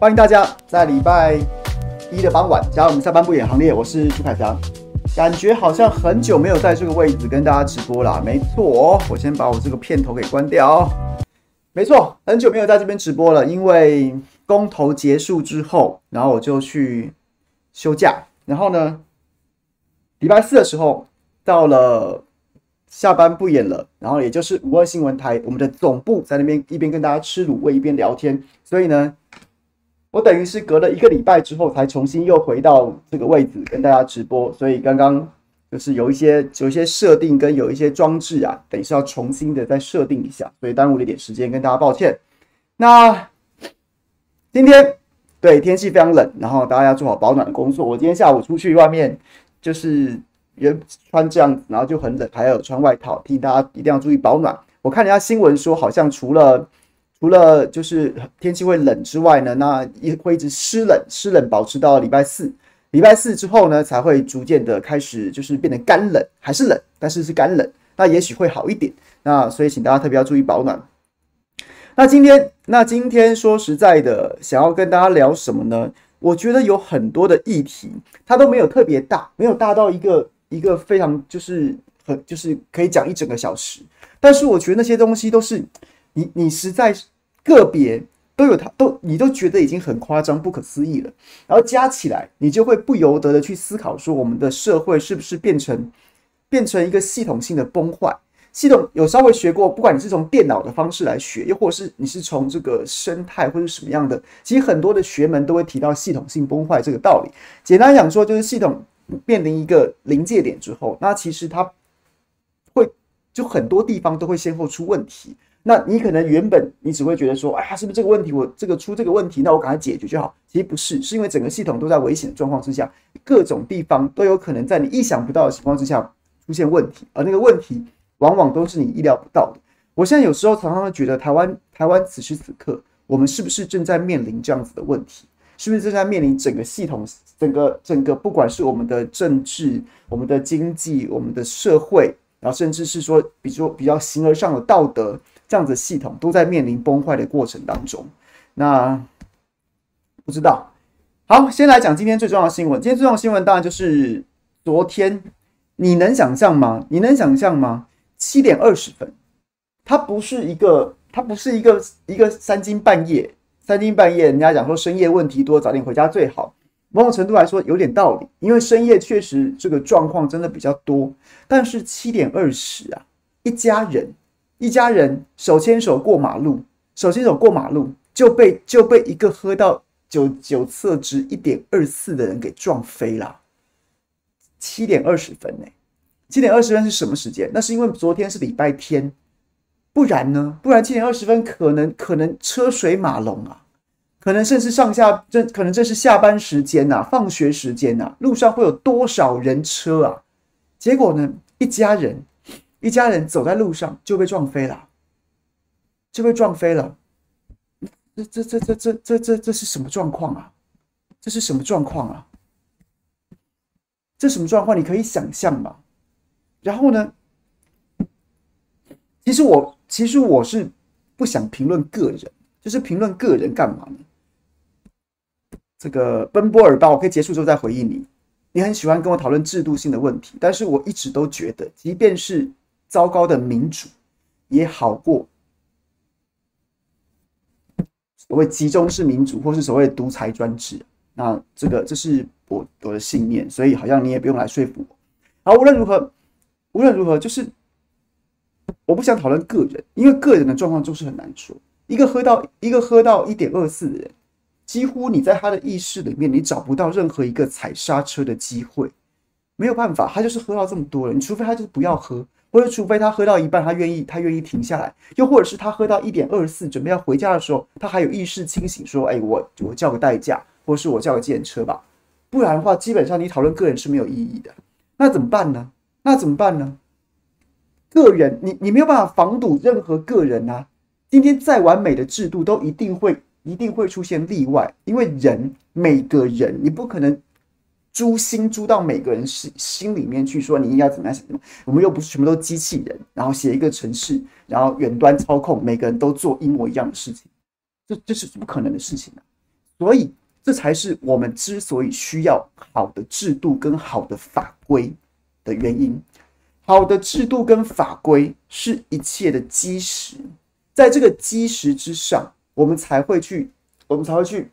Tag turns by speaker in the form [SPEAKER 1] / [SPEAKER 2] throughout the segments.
[SPEAKER 1] 欢迎大家在礼拜一的傍晚加入我们下班不演行列。我是朱凯翔，感觉好像很久没有在这个位置跟大家直播了。没错，我先把我这个片头给关掉。没错，很久没有在这边直播了，因为公投结束之后，然后我就去休假。然后呢，礼拜四的时候到了。下班不演了，然后也就是五二新闻台，我们的总部在那边一边跟大家吃卤味一边聊天，所以呢，我等于是隔了一个礼拜之后才重新又回到这个位置跟大家直播，所以刚刚就是有一些有一些设定跟有一些装置啊，等于是要重新的再设定一下，所以耽误了一点时间，跟大家抱歉。那今天对天气非常冷，然后大家要做好保暖的工作。我今天下午出去外面就是。原穿这样子，然后就很冷，还要有穿外套。提醒大家一定要注意保暖。我看人家新闻说，好像除了除了就是天气会冷之外呢，那也会一直湿冷，湿冷保持到礼拜四。礼拜四之后呢，才会逐渐的开始就是变得干冷，还是冷，但是是干冷。那也许会好一点。那所以请大家特别要注意保暖。那今天，那今天说实在的，想要跟大家聊什么呢？我觉得有很多的议题，它都没有特别大，没有大到一个。一个非常就是很就是可以讲一整个小时，但是我觉得那些东西都是你你实在个别都有它都你都觉得已经很夸张不可思议了，然后加起来你就会不由得的去思考说我们的社会是不是变成变成一个系统性的崩坏？系统有稍微学过，不管你是从电脑的方式来学，又或是你是从这个生态或者什么样的，其实很多的学门都会提到系统性崩坏这个道理。简单讲说就是系统。面临一个临界点之后，那其实它会就很多地方都会先后出问题。那你可能原本你只会觉得说，哎呀，是不是这个问题？我这个出这个问题，那我赶快解决就好。其实不是，是因为整个系统都在危险的状况之下，各种地方都有可能在你意想不到的情况之下出现问题，而那个问题往往都是你意料不到的。我现在有时候常常会觉得，台湾台湾此时此刻，我们是不是正在面临这样子的问题？是不是正在面临整个系统？整个整个，不管是我们的政治、我们的经济、我们的社会，然后甚至是说，比如说比较形而上的道德，这样子系统都在面临崩坏的过程当中。那不知道。好，先来讲今天最重要的新闻。今天最重要的新闻当然就是昨天，你能想象吗？你能想象吗？七点二十分，它不是一个，它不是一个一个三更半夜，三更半夜，人家讲说深夜问题多，早点回家最好。某种程度来说有点道理，因为深夜确实这个状况真的比较多。但是七点二十啊，一家人一家人手牵手过马路，手牵手过马路就被就被一个喝到酒酒测值一点二四的人给撞飞了。七点二十分呢？七点二十分是什么时间？那是因为昨天是礼拜天，不然呢？不然七点二十分可能可能车水马龙啊。可能甚至上下，这可能这是下班时间呐、啊，放学时间呐、啊，路上会有多少人车啊？结果呢，一家人，一家人走在路上就被撞飞了，就被撞飞了。这这这这这这这这是什么状况啊？这是什么状况啊？这什么状况？你可以想象吗？然后呢，其实我其实我是不想评论个人，就是评论个人干嘛呢？这个奔波尔巴，我可以结束之后再回应你。你很喜欢跟我讨论制度性的问题，但是我一直都觉得，即便是糟糕的民主，也好过所谓集中式民主，或是所谓独裁专制。那这个这是我我的信念，所以好像你也不用来说服我。好，无论如何，无论如何，就是我不想讨论个人，因为个人的状况就是很难说。一个喝到一个喝到一点二四的人。几乎你在他的意识里面，你找不到任何一个踩刹车的机会，没有办法，他就是喝到这么多了，你除非他就是不要喝，或者除非他喝到一半，他愿意他愿意停下来，又或者是他喝到一点二四，准备要回家的时候，他还有意识清醒，说：“哎，我我叫个代驾，或是我叫个计程车吧。”不然的话，基本上你讨论个人是没有意义的。那怎么办呢？那怎么办呢？个人，你你没有办法防堵任何个人啊。今天再完美的制度，都一定会。一定会出现例外，因为人每个人，你不可能诛心诛到每个人心心里面去，说你应该怎么样想怎么样。我们又不是全部都机器人，然后写一个程式，然后远端操控，每个人都做一模一样的事情，这这是不可能的事情啊。所以这才是我们之所以需要好的制度跟好的法规的原因。好的制度跟法规是一切的基石，在这个基石之上，我们才会去，我们才会去，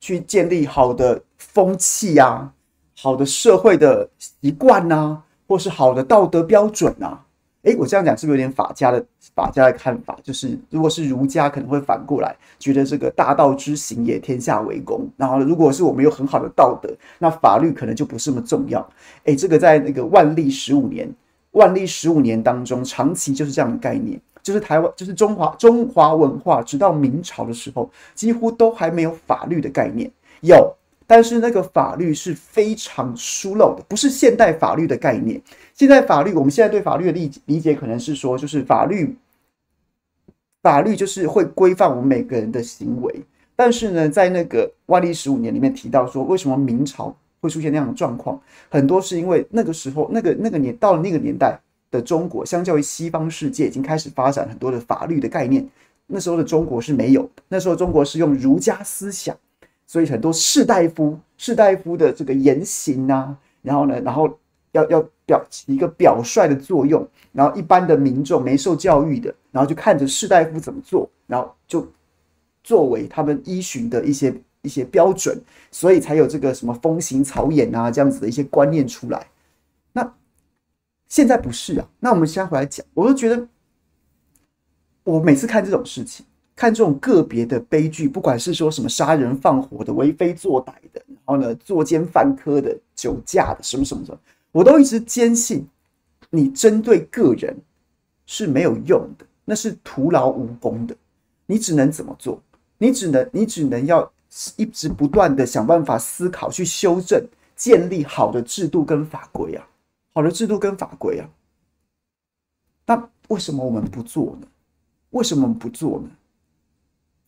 [SPEAKER 1] 去建立好的风气啊，好的社会的习惯呐，或是好的道德标准呐。诶，我这样讲是不是有点法家的法家的看法？就是如果是儒家，可能会反过来觉得这个大道之行也，天下为公。然后，如果是我们有很好的道德，那法律可能就不是那么重要。诶，这个在那个万历十五年，万历十五年当中，长期就是这样的概念，就是台湾，就是中华中华文化，直到明朝的时候，几乎都还没有法律的概念。有，但是那个法律是非常疏漏的，不是现代法律的概念。现在法律，我们现在对法律的理解理解可能是说，就是法律，法律就是会规范我们每个人的行为。但是呢，在那个万历十五年里面提到说，为什么明朝会出现那样的状况？很多是因为那个时候，那个那个年到了那个年代的中国，相较于西方世界，已经开始发展很多的法律的概念。那时候的中国是没有，那时候中国是用儒家思想，所以很多士大夫士大夫的这个言行啊，然后呢，然后。要要表一个表率的作用，然后一般的民众没受教育的，然后就看着士大夫怎么做，然后就作为他们依循的一些一些标准，所以才有这个什么风行草偃啊这样子的一些观念出来。现在不是啊？那我们现在回来讲，我都觉得，我每次看这种事情，看这种个别的悲剧，不管是说什么杀人放火的、为非作歹的，然后呢作奸犯科的、酒驾的，什么什么什么。我都一直坚信，你针对个人是没有用的，那是徒劳无功的。你只能怎么做？你只能，你只能要一直不断的想办法思考，去修正、建立好的制度跟法规啊，好的制度跟法规啊。那为什么我们不做呢？为什么我们不做呢？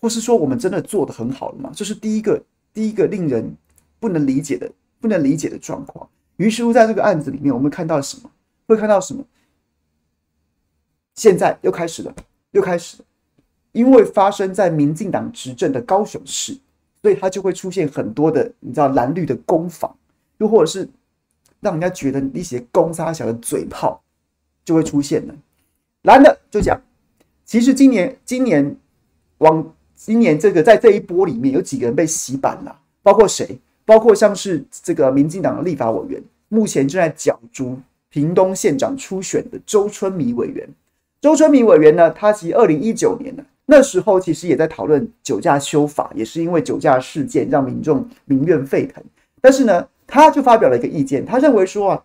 [SPEAKER 1] 或是说，我们真的做得很好了吗？这是第一个，第一个令人不能理解的、不能理解的状况。于是乎，在这个案子里面，我们看到什么？会看到什么？现在又开始了，又开始了。因为发生在民进党执政的高雄市，所以它就会出现很多的，你知道蓝绿的攻防，又或者是让人家觉得一些攻杀小的嘴炮就会出现了。蓝的就讲，其实今年，今年往今年这个在这一波里面，有几个人被洗版了，包括谁？包括像是这个民进党的立法委员，目前正在角逐屏东县长初选的周春米委员。周春米委员呢，他其实二零一九年呢，那时候其实也在讨论酒驾修法，也是因为酒驾事件让民众民怨沸腾。但是呢，他就发表了一个意见，他认为说啊，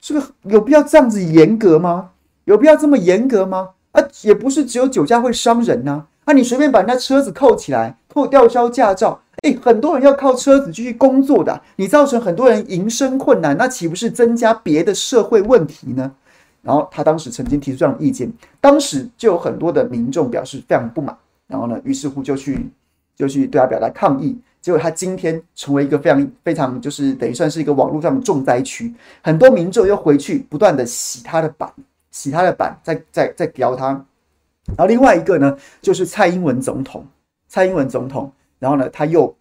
[SPEAKER 1] 这个有必要这样子严格吗？有必要这么严格吗？啊，也不是只有酒驾会伤人呐，啊，你随便把人家车子扣起来，扣吊销驾照。哎，很多人要靠车子继续工作的，你造成很多人营生困难，那岂不是增加别的社会问题呢？然后他当时曾经提出这样的意见，当时就有很多的民众表示非常不满，然后呢，于是乎就去就去对他表达抗议。结果他今天成为一个非常非常就是等于算是一个网络上的重灾区，很多民众又回去不断的洗他的版，洗他的版，再再再屌他。然后另外一个呢，就是蔡英文总统，蔡英文总统。然后呢，他又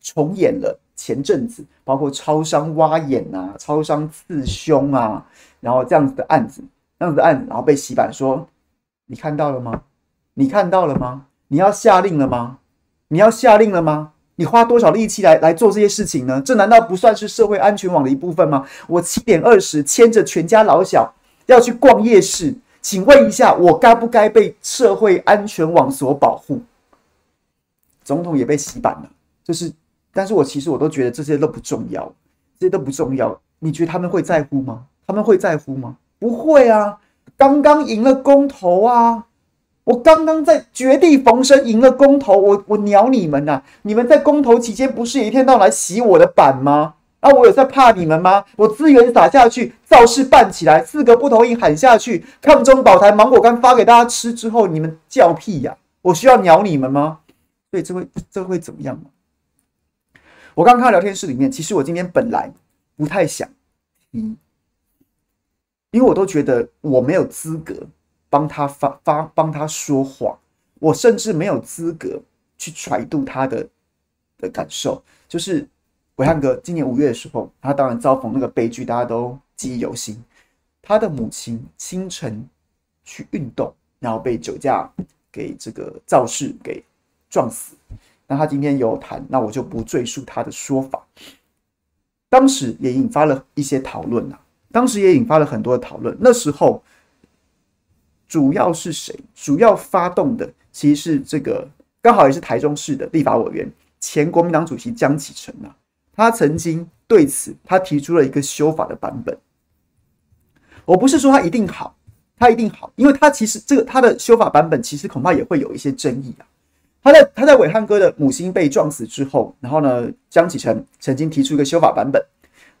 [SPEAKER 1] 重演了前阵子包括超商挖眼啊、超商刺胸啊，然后这样子的案子，这样子的案子，然后被洗版说：“你看到了吗？你看到了吗？你要下令了吗？你要下令了吗？你花多少力气来来做这些事情呢？这难道不算是社会安全网的一部分吗？我七点二十牵着全家老小要去逛夜市，请问一下，我该不该被社会安全网所保护？”总统也被洗版了，就是，但是我其实我都觉得这些都不重要，这些都不重要。你觉得他们会在乎吗？他们会在乎吗？不会啊！刚刚赢了公投啊！我刚刚在绝地逢生赢了公投，我我鸟你们呐、你们在公投期间不是一天到晚洗我的板吗？啊，我有在怕你们吗？我资源撒下去，造势办起来，四个不同意喊下去，抗中保台芒果干发给大家吃之后，你们叫屁呀、我需要鸟你们吗？所以这会这会怎么样吗？我刚刚看到聊天室里面，其实我今天本来不太想提，因为我都觉得我没有资格帮他发发帮他说谎，我甚至没有资格去揣度他的的感受，就是暐瀚哥今年五月的时候，他当然遭逢那个悲剧，大家都记忆犹新。他的母亲清晨去运动，然后被酒驾给这个肇事给撞死。那他今天有谈，那我就不赘述他的说法。当时也引发了一些讨论呐，当时也引发了很多的讨论。那时候主要是谁？主要发动的其实是这个，刚好也是台中市的立法委员，前国民党主席江启臣啊。他曾经对此他提出了一个修法的版本。我不是说他一定好，他一定好，因为他其实这个他的修法版本其实恐怕也会有一些争议啊。他在他在伟汉哥的母亲被撞死之后，然后呢，江启臣曾经提出一个修法版本：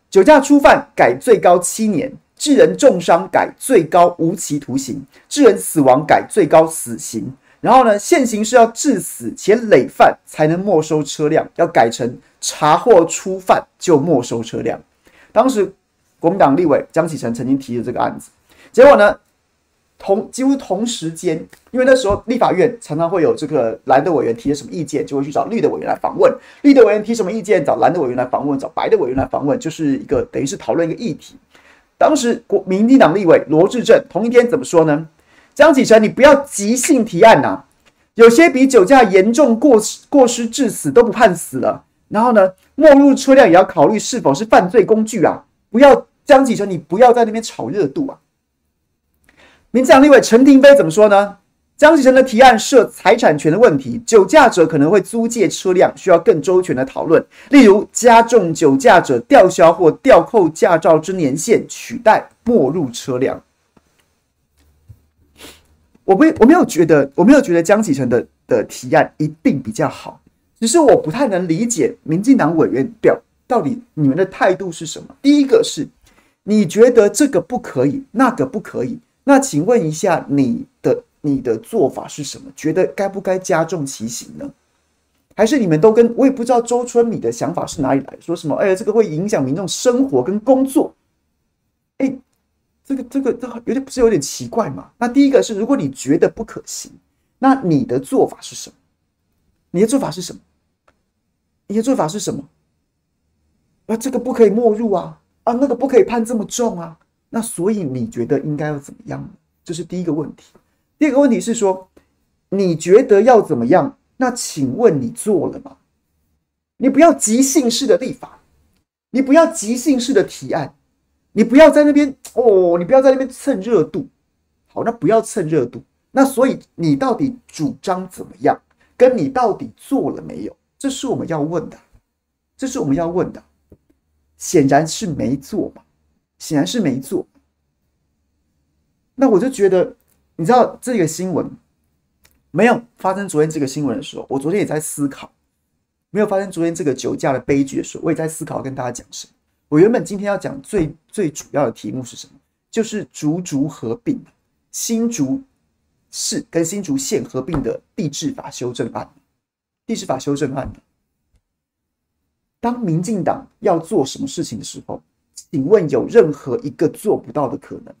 [SPEAKER 1] 酒驾初犯改最高七年，致人重伤改最高无期徒刑，致人死亡改最高死刑。然后呢，现行是要致死且累犯才能没收车辆，要改成查获初犯就没收车辆。当时。国民党立委江启臣曾经提了这个案子，结果呢，同几乎同时间，因为那时候立法院常常会有这个蓝的委员提了什么意见，就会去找绿的委员来访问；绿的委员提什么意见，找蓝的委员来访问，找白的委员来访问，就是一个等于是讨论一个议题。当时国民进党立委罗志镇同一天怎么说呢？江启臣，你不要即兴提案呐、啊，有些比酒驾严重过失过失致死都不判死了，然后呢，没入车辆也要考虑是否是犯罪工具啊，不要。江启臣，你不要在那边炒热度啊！民进党立委陈亭妃怎么说呢？江启成的提案涉财产权的问题，酒驾者可能会租借车辆，需要更周全的讨论。例如，加重酒驾者吊销或吊扣驾照之年限，取代没入车辆。我没我没有觉得，我没有觉得江启臣的的提案一定比较好，只是我不太能理解民进党委员表到底你们的态度是什么。第一个是。你觉得这个不可以，那个不可以？那请问一下，你的你的做法是什么？觉得该不该加重其刑呢？还是你们都跟我也不知道周春米的想法是哪里来？说什么？哎呀，这个会影响民众生活跟工作。哎，这个这个这有点不是有点奇怪吗？那第一个是，如果你觉得不可行，那你的做法是什么？你的做法是什么？你的做法是什么？啊，这个不可以没入啊。啊，那个不可以判这么重啊！那所以你觉得应该要怎么样？这是第一个问题。第二个问题是说，你觉得要怎么样？那请问你做了吗？你不要即兴式的立法，你不要即兴式的提案，你不要在那边哦，你不要在那边蹭热度。好，那不要蹭热度。那所以你到底主张怎么样？跟你到底做了没有？这是我们要问的，这是我们要问的。显然是没做嘛，显然是没做。那我就觉得，你知道这个新闻没有发生昨天这个新闻的时候，我昨天也在思考，没有发生昨天这个酒驾的悲剧的时候，我也在思考跟大家讲什么。我原本今天要讲最最主要的题目是什么？就是竹竹合并，新竹市跟新竹县合并的地质法修正案，地质法修正案。当民进党要做什么事情的时候，请问有任何一个做不到的可能？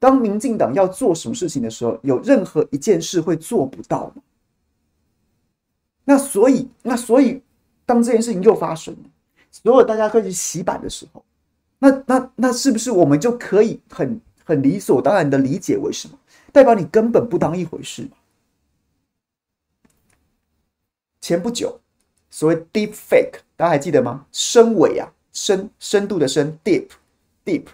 [SPEAKER 1] 当民进党要做什么事情的时候，有任何一件事会做不到吗？那所以，那所以，当这件事情又发生，所有大家开始洗版的时候，那那那是不是我们就可以很很理所当然的理解为什么？代表你根本不当一回事？前不久。所谓 deep fake，大家还记得吗？深伪啊，深深度的深，deep deep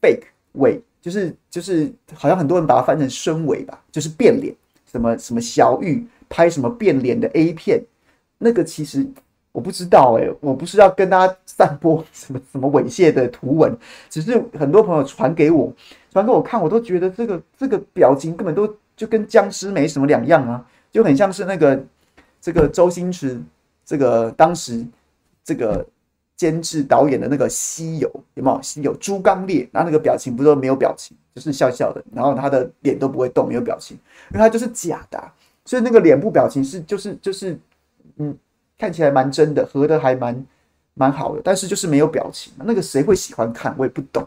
[SPEAKER 1] fake 伪，就是就是，好像很多人把它翻成深伪吧，就是变脸，什么什么小玉拍什么变脸的 A 片，那个其实我不知道诶、我不是要跟大家散播什么什么猥亵的图文，只是很多朋友传给我，传给我看，我都觉得这个这个表情根本都就跟僵尸没什么两样啊，就很像是那个这个周星驰。这个当时这个监制导演的那个《西游》有没有？《西游》猪刚烈，然后那个表情不是说没有表情，就是笑笑的，然后他的脸都不会动，没有表情，因为他就是假的，所以那个脸部表情是就是就是嗯，看起来蛮真的，合的还蛮蛮好的，但是就是没有表情，那个谁会喜欢看？我也不懂，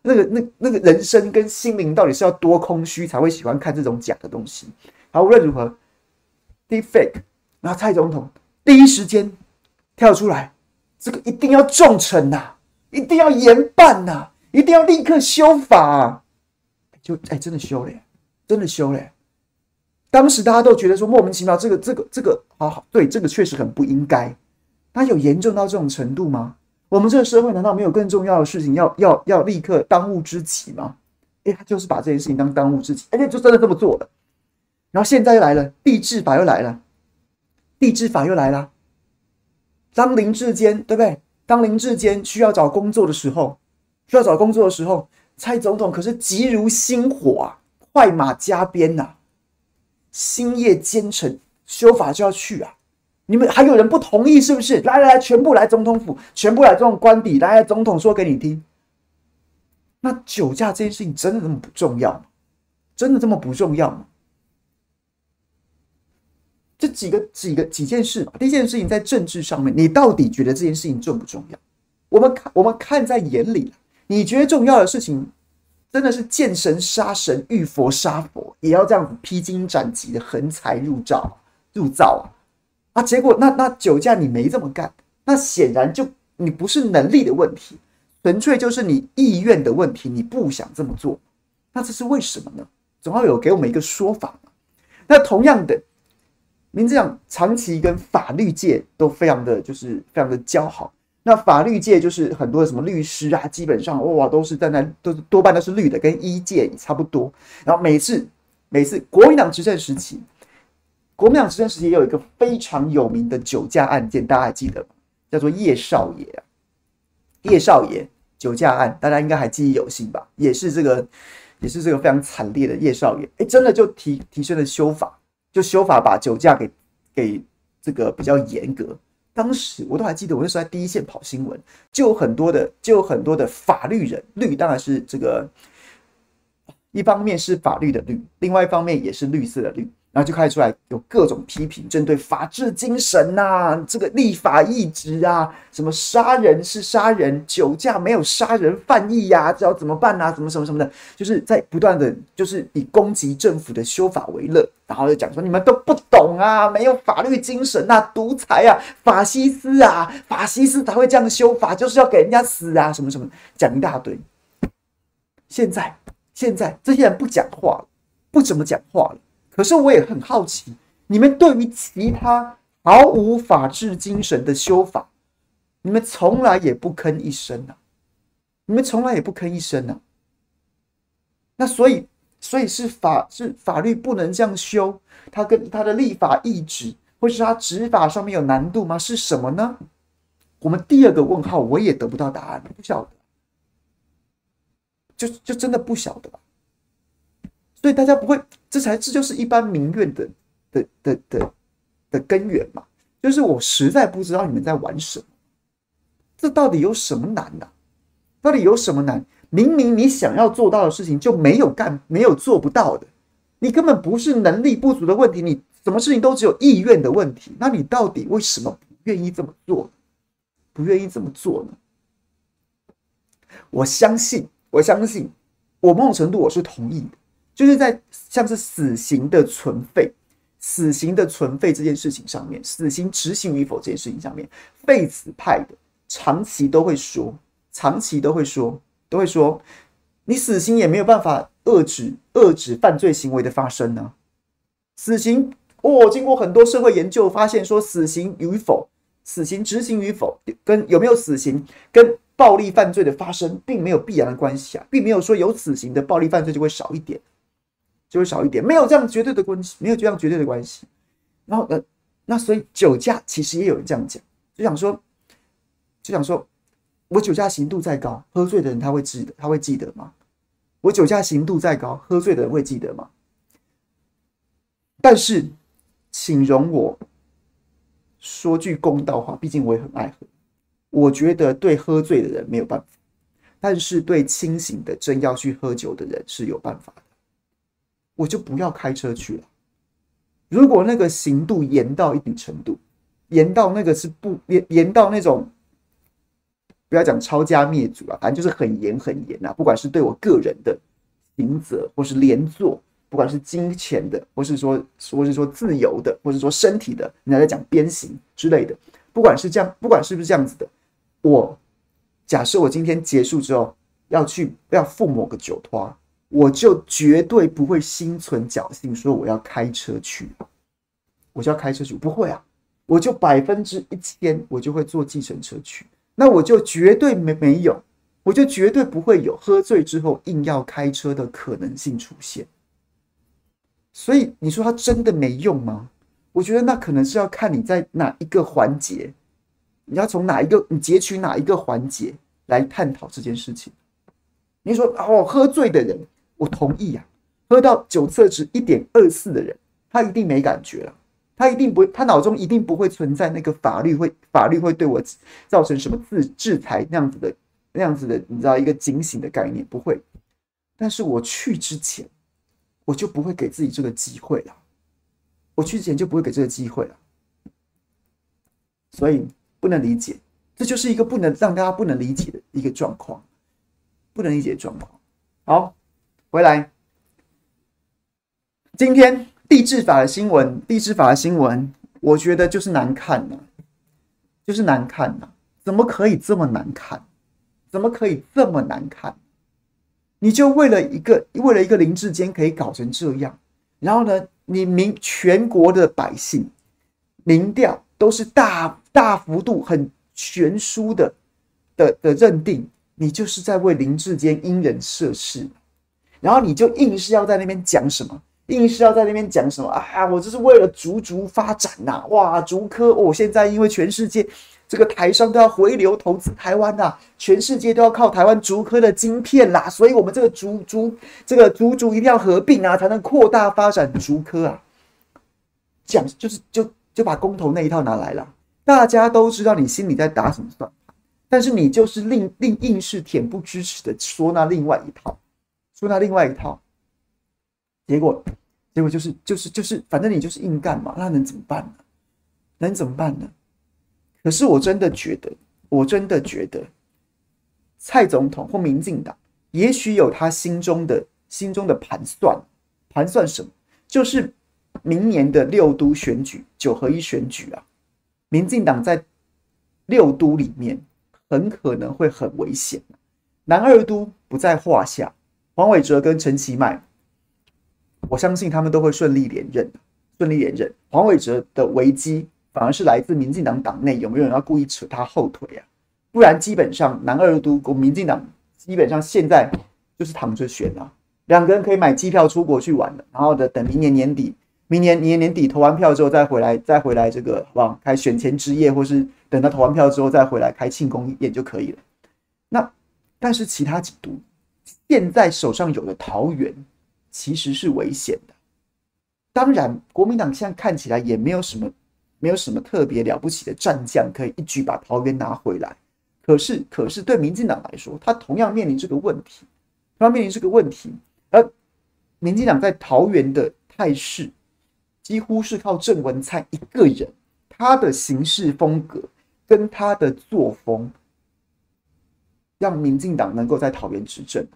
[SPEAKER 1] 那个那那个人生跟心灵到底是要多空虚才会喜欢看这种假的东西？好，无论如何，Deepfake，然后蔡总统。第一时间跳出来，这个一定要重惩呐，一定要严办呐，一定要立刻修法！就哎，真的修了，真的修了。当时大家都觉得说莫名其妙，这个这个这个，好好，对，这个确实很不应该。那有严重到这种程度吗？我们这个社会难道没有更重要的事情要要要立刻当务之急吗？哎，他就是把这件事情当当务之急，哎就真的这么做了。然后现在又来了，地治法又来了。地治法又来了。当林志坚对不对？当林志坚需要找工作的时候，需要找工作的时候，蔡总统可是急如星火啊，快马加鞭呐，星夜兼程，修法就要去啊！你们还有人不同意是不是？来来来，全部来总统府，全部来这种官邸，来来，总统说给你听。那酒驾这件事情真的这么不重要吗？真的这么不重要吗？这几个几个几件事吧。第一件事情在政治上面，你到底觉得这件事情重不重要？我们看，我们看在眼里。你觉得重要的事情，真的是见神杀神，遇佛杀佛，也要这样子披荆斩棘的横财入灶入灶啊！啊，结果那那酒驾你没这么干，那显然就你不是能力的问题，纯粹就是你意愿的问题，你不想这么做。那这是为什么呢？总要有给我们一个说法嘛。那同样的。民进党长期跟法律界都非常的就是非常的交好，那法律界就是很多的什么律师啊，基本上哇都是站在都多半都是绿的，跟一界也差不多。然后每次每次国民党执政时期，国民党执政时期也有一个非常有名的酒驾案件，大家还记得吗？叫做叶少爷啊，叶少爷酒驾案，大家应该还记忆犹新吧？也是这个也是这个非常惨烈的叶少爷，哎，真的就提提升了修法。就修法把酒驾给给这个比较严格。当时我都还记得，我那时候在第一线跑新闻，就有很多的就有很多的法律人，律当然是这个，一方面是法律的律，另外一方面也是绿色的绿。然后就开始出来有各种批评，针对法治精神呐、啊，这个立法意志啊，什么杀人是杀人，酒驾没有杀人犯意呀、啊，这要怎么办啊？怎么什么什么的，就是在不断的，就是以攻击政府的修法为乐，然后就讲说你们都不懂啊，没有法律精神啊，独裁啊，法西斯啊，法西斯才会这样修法，就是要给人家死啊，什么什么，讲一大堆。现在现在这些人不讲话了，不怎么讲话了。可是我也很好奇，你们对于其他毫无法治精神的修法，你们从来也不吭一声啊！你们从来也不吭一声啊！那所以，所以是法是法律不能这样修，它跟它的立法意志，或是它执法上面有难度吗？是什么呢？我们第二个问号，我也得不到答案，不晓得，就就真的不晓得。所以大家不会，这才这就是一般民怨的的的的的根源嘛。就是我实在不知道你们在玩什么，这到底有什么难的？到底有什么难？明明你想要做到的事情就没有干，没有做不到的。你根本不是能力不足的问题，你什么事情都只有意愿的问题。那你到底为什么不愿意这么做？不愿意这么做呢？我相信，我相信，我某种程度我是同意的。就是在像是死刑的存废、死刑的存废这件事情上面，死刑执行与否这件事情上面，废死派的长期都会说，长期都会说，都会说，你死刑也没有办法遏制遏制犯罪行为的发生呢、死刑哦，经过很多社会研究发现，说死刑与否、死刑执行与否跟有没有死刑跟暴力犯罪的发生并没有必然的关系啊，并没有说有死刑的暴力犯罪就会少一点。就会少一点，没有这样绝对的关系，没有这样绝对的关系。然后呃，那所以酒驾其实也有人这样讲，就想说，就想说，我酒驾刑度再高，喝醉的人他会记得，他会记得吗？我酒驾刑度再高，喝醉的人会记得吗？但是，请容我说句公道话，毕竟我也很爱喝。我觉得对喝醉的人没有办法，但是对清醒的真要去喝酒的人是有办法的。我就不要开车去了。如果那个刑度严到一定程度，严到那个是不严严到那种，不要讲抄家灭族啊，反正就是很严很严啊。不管是对我个人的刑责，或是连坐，不管是金钱的，或是说，或是说自由的，或是说身体的，你还在讲鞭刑之类的，不管是这样，不管是不是这样子的，我假设我今天结束之后要去要赴某个酒托，我就绝对不会心存侥幸说我要开车去，我就要开车去，不会啊，我就百分之一千，我就会坐计程车去，那我就绝对没没有，我就绝对不会有喝醉之后硬要开车的可能性出现。所以你说它真的没用吗？我觉得那可能是要看你在哪一个环节，你要从哪一个你截取哪一个环节来探讨这件事情。你说哦，喝醉的人，我同意啊，喝到酒测值一点二四的人，他一定没感觉了，他一定不会，他脑中一定不会存在那个法律会法律会对我造成什么制制裁那样子的那样子的，你知道一个警醒的概念不会。但是我去之前。我就不会给自己这个机会了，我去之前就不会给这个机会了，所以不能理解，这就是一个不能让大家不能理解的一个状况，不能理解状况。好，回来，今天地质法的新闻，地质法的新闻，我觉得就是难看呐，就是难看呐，怎么可以这么难看？怎么可以这么难看？你就为了一个，为了一个林志坚可以搞成这样，然后呢，你民全国的百姓民调都是大大幅度很悬殊的的的认定，你就是在为林志坚因人设事，然后你就硬是要在那边讲什么，硬是要在那边讲什么啊，我这是为了竹竹发展呐、哇，竹科哦，现在因为全世界。这个台商都要回流投资台湾呐，全世界都要靠台湾竹科的晶片啦，所以我们这个竹竹这个竹竹一定要合并啊，才能扩大发展竹科啊。讲就是就就把公投那一套拿来了，大家都知道你心里在打什么算盘，但是你就是另另硬是恬不知耻的说那另外一套，说他另外一套，结果结果就是就是就是反正你就是硬干嘛，那能怎么办呢？能怎么办呢？可是我真的觉得，我真的觉得，蔡总统或民进党也许有他心中的心中的盘算，盘算什么？就是明年的六都选举，九合一选举啊，民进党在六都里面很可能会很危险。南二都不在话下，黄伟哲跟陈其迈，我相信他们都会顺利连任，顺利连任。黄伟哲的危机。反而是来自民进党党内有没有人要故意扯他后腿啊？不然基本上南二都国民进党基本上现在就是躺着选啊，两个人可以买机票出国去玩了，然后的等明年年底，明年年年底投完票之后再回来，再回来这个好不好？开选前之夜，或是等他投完票之后再回来开庆功宴就可以了。那但是其他几都现在手上有的桃园其实是危险的，当然国民党现在看起来也没有什么。没有什么特别了不起的战将可以一举把桃园拿回来，可是，可是对民进党来说，他同样面临这个问题，同样面临这个问题。而民进党在桃园的态势，几乎是靠郑文灿一个人，他的行事风格跟他的作风，让民进党能够在桃园执政。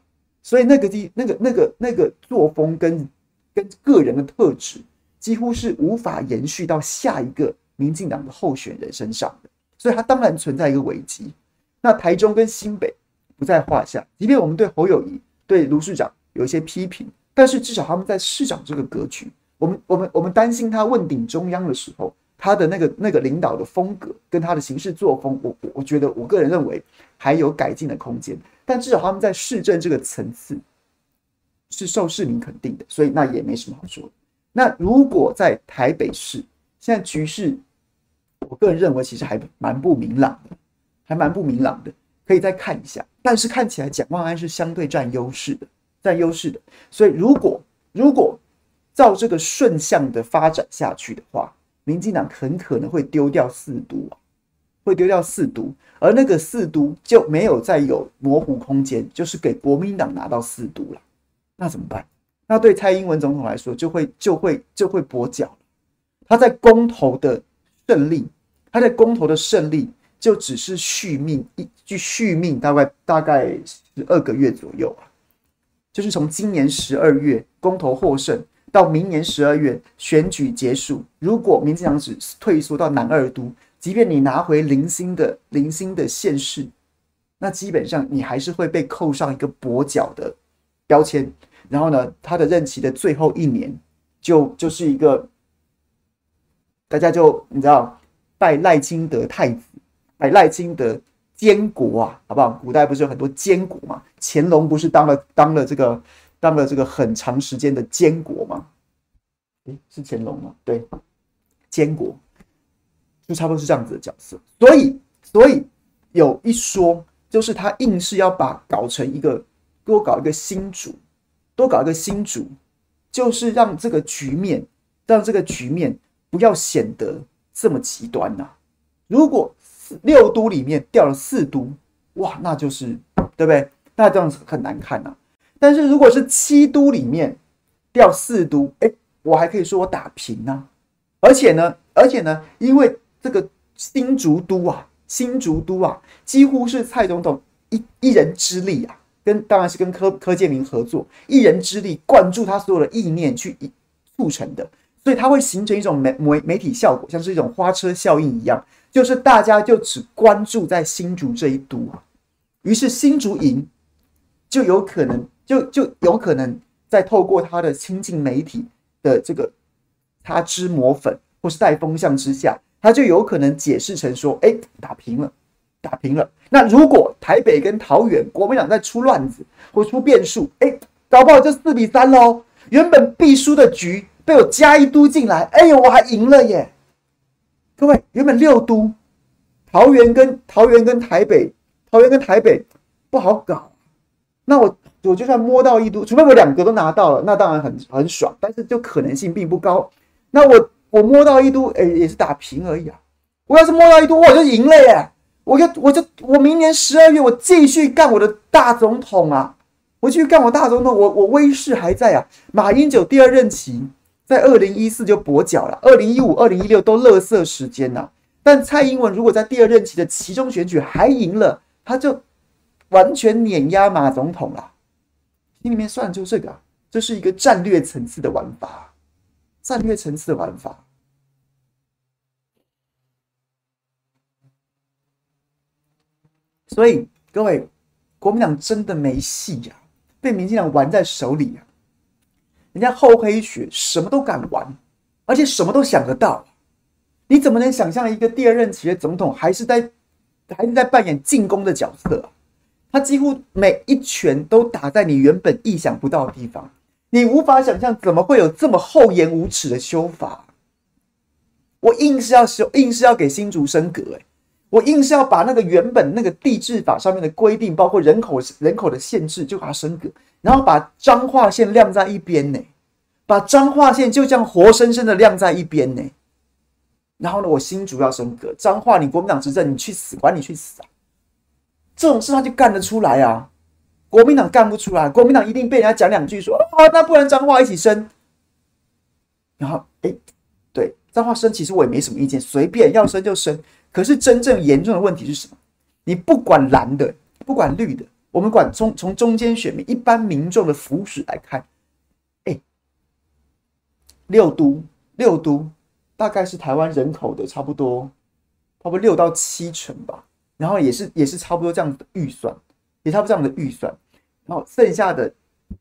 [SPEAKER 1] 所以那个地、那个、那个、那个作风跟跟个人的特质。几乎是无法延续到下一个民进党的候选人身上的，所以他当然存在一个危机。那台中跟新北不在话下，即便我们对侯友谊、对卢市长有一些批评，但是至少他们在市长这个格局，我们、我们、我们担心他问鼎中央的时候，他的那个、那个领导的风格跟他的行事作风，我、我觉得我个人认为还有改进的空间。但至少他们在市政这个层次是受市民肯定的，所以那也没什么好说的。那如果在台北市，现在局势，我个人认为其实还蛮不明朗的，还蛮不明朗的，可以再看一下。但是看起来蒋万安是相对占优势的，占优势的。所以如果如果照这个顺向的发展下去的话，民进党很可能会丢掉四都啊，会丢掉四都，而那个四都就没有再有模糊空间，就是给国民党拿到四都了，那怎么办？那对蔡英文总统来说，就会就会就会跛脚。他在公投的胜利，他在公投的胜利就只是续命一，就续命大概大概十二个月左右，就是从今年十二月公投获胜到明年十二月选举结束，如果民进党只退缩到南二都，即便你拿回零星的零星的县市，那基本上你还是会被扣上一个跛脚的标签。然后呢，他的任期的最后一年就就是一个，大家就你知道拜赖清德太子，拜赖清德监国啊，好不好？古代不是有很多监国嘛？乾隆不是当了当了这个当了这个很长时间的监国吗？诶，是乾隆吗？对，监国就差不多是这样子的角色。所以，所以有一说，就是他硬是要把搞成一个多搞一个新主。多搞一个新主，就是让这个局面，让这个局面不要显得这么极端呐、如果六都里面掉了四都，哇，那就是对不对？那这样子很难看呐、但是如果是七都里面掉四都，哎，我还可以说我打平呐、啊。而且呢，而且呢，因为这个新竹都啊，新竹都啊，几乎是蔡总统一一人之力啊。跟当然是跟柯柯建铭合作，一人之力灌注他所有的意念去促成的，所以它会形成一种媒媒媒体效果，像是一种花车效应一样，就是大家就只关注在新竹这一都，于是新竹赢就有可能就就有可能在透过他的亲近媒体的这个擦脂抹粉或是带风向之下，他就有可能解释成说，哎，打平了。打平了。那如果台北跟桃园国民党在出乱子或出变数，哎，搞不好就四比三喽。原本必输的局被我加一都进来，哎呦，我还赢了耶！各位，原本六都，桃园跟桃园跟台北，桃园跟台北不好搞。那我我就算摸到一都，除非我两个都拿到了，那当然很很爽，但是就可能性并不高。那我我摸到一都，哎，也是打平而已啊。我要是摸到一都，我就赢了耶！我就我就我明年十二月我继续干我的大总统啊！我继续干我大总统，我我威势还在啊！马英九第二任期在二零一四就跛脚了，二零一五、二零一六都垃圾时间呐。但蔡英文如果在第二任期的期中选举还赢了，他就完全碾压马总统了。心里面算的就是这个，这是一个战略层次的玩法，战略层次的玩法。所以各位，国民党真的没戏呀，被民进党玩在手里呀。人家厚黑学什么都敢玩，而且什么都想得到。你怎么能想象一个第二任期的总统还是在还是在扮演进攻的角色？他几乎每一拳都打在你原本意想不到的地方，你无法想象怎么会有这么厚颜无耻的修法。我硬是要修，硬是要给新竹升格，欸，我硬是要把那个原本那个地制法上面的规定，包括人口人口的限制，就把它升格，然后把彰化县晾在一边呢，把彰化县就这样活生生的晾在一边呢。然后呢，我新竹要升格，彰化你国民党执政，你去死，管你去死啊！这种事他就干得出来啊，国民党干不出来，国民党一定被人家讲两句说啊，那不然彰化一起升。然后哎，对，彰化升其实我也没什么意见，随便要升就升。可是真正严重的问题是什么？你不管蓝的，不管绿的，我们管中从中间选民一般民众的福祉来看，哎，六都六都大概是台湾人口的差不多，差不多六到七成吧。然后也是也是差不多这样的预算，也差不多这样的预算。然后剩下的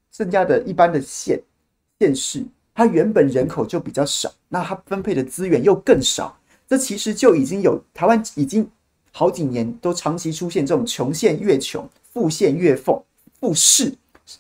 [SPEAKER 1] 剩下的一般的县县市，它原本人口就比较少，那它分配的资源又更少。这其实就已经有台湾已经好几年都长期出现这种穷县越穷，富县越富，富市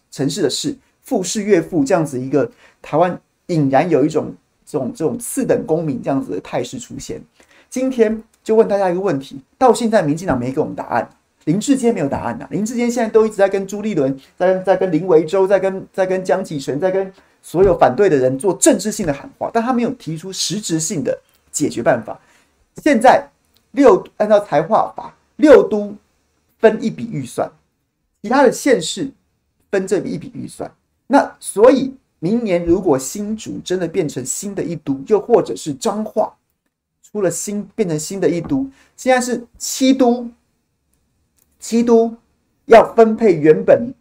[SPEAKER 1] 城市的市，富市越富这样子一个台湾隐然有一种这种这种次等公民这样子的态势出现。今天就问大家一个问题：到现在民进党没给我们答案，林志坚没有答案呐。林志坚现在都一直在跟朱立伦，在在跟林维洲，在跟在跟江启臣，在跟所有反对的人做政治性的喊话，但他没有提出实质性的。解决办法，现在六按照财划法，六都分一笔预算，其他的县市分这笔一笔预算。那所以明年如果新竹真的变成新的一都，又或者是彰化出了新变成新的一都，现在是七都，七都要分配原本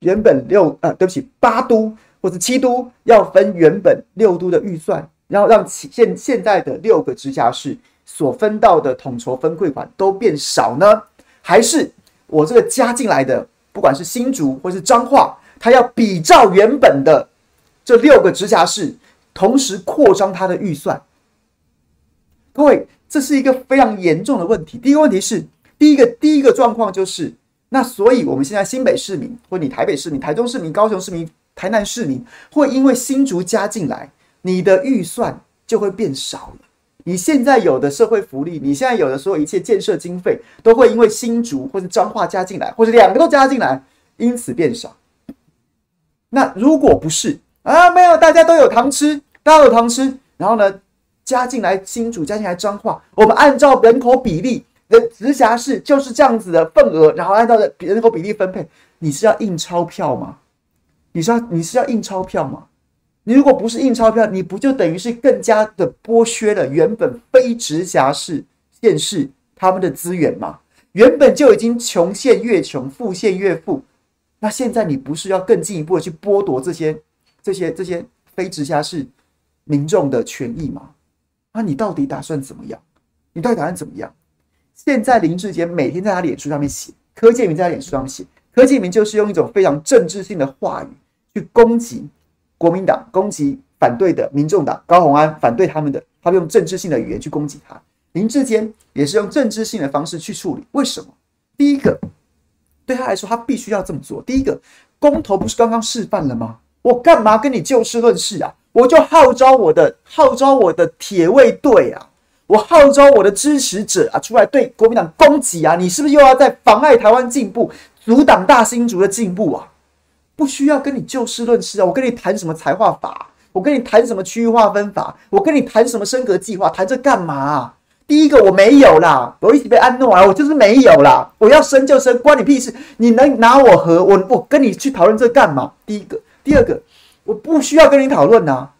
[SPEAKER 1] 原本六呃，对不起，八都或者七都要分原本六都的预算，然后让现现在的六个直辖市所分到的统筹分馈款都变少呢？还是我这个加进来的，不管是新竹或是彰化，它要比照原本的这六个直辖市，同时扩张它的预算？各位，这是一个非常严重的问题。第一个问题是，第一个第一个状况就是。那所以，我们现在新北市民，或你台北市民、台中市民、高雄市民、台南市民，会因为新竹加进来，你的预算就会变少了。你现在有的社会福利，你现在有的所有一切建设经费，都会因为新竹或者彰化加进来，或者两个都加进来，因此变少。那如果不是啊，没有，大家都有糖吃，大家都有糖吃，然后呢，加进来新竹，加进来彰化，我们按照人口比例。的直辖市就是这样子的份额，然后按照人口比例分配。你是要印钞票吗？你是要你是要印钞票吗？你如果不是印钞票，你不就等于是更加的剥削了原本非直辖市县市他们的资源吗？原本就已经穷县越穷，富县越富，那现在你不是要更进一步的去剥夺这些这些这些非直辖市民众的权益吗？那你到底打算怎么样？你到底打算怎么样？现在林志杰每天在他脸书上面写，柯建铭在他脸书上面写，柯建铭就是用一种非常政治性的话语去攻击国民党，攻击反对的民众党高虹安，反对他们的，他们用政治性的语言去攻击他。林志坚也是用政治性的方式去处理。为什么？第一个，对他来说，他必须要这么做。第一个，公投不是刚刚示范了吗？我干嘛跟你就事论事啊？我就号召我的号召我的铁卫队啊！我号召我的支持者啊，出来对国民党攻击啊！你是不是又要在妨碍台湾进步，阻挡大新竹的进步啊？不需要跟你就事论事啊！我跟你谈什么财化法？我跟你谈什么区域划分法？我跟你谈什么升格计划？谈这干嘛啊？第一个我没有啦，我一直被安诺啊，我就是没有啦。我要升就升，关你屁事！你能拿我和我我跟你去讨论这干嘛？第一个，第二个，我不需要跟你讨论呐，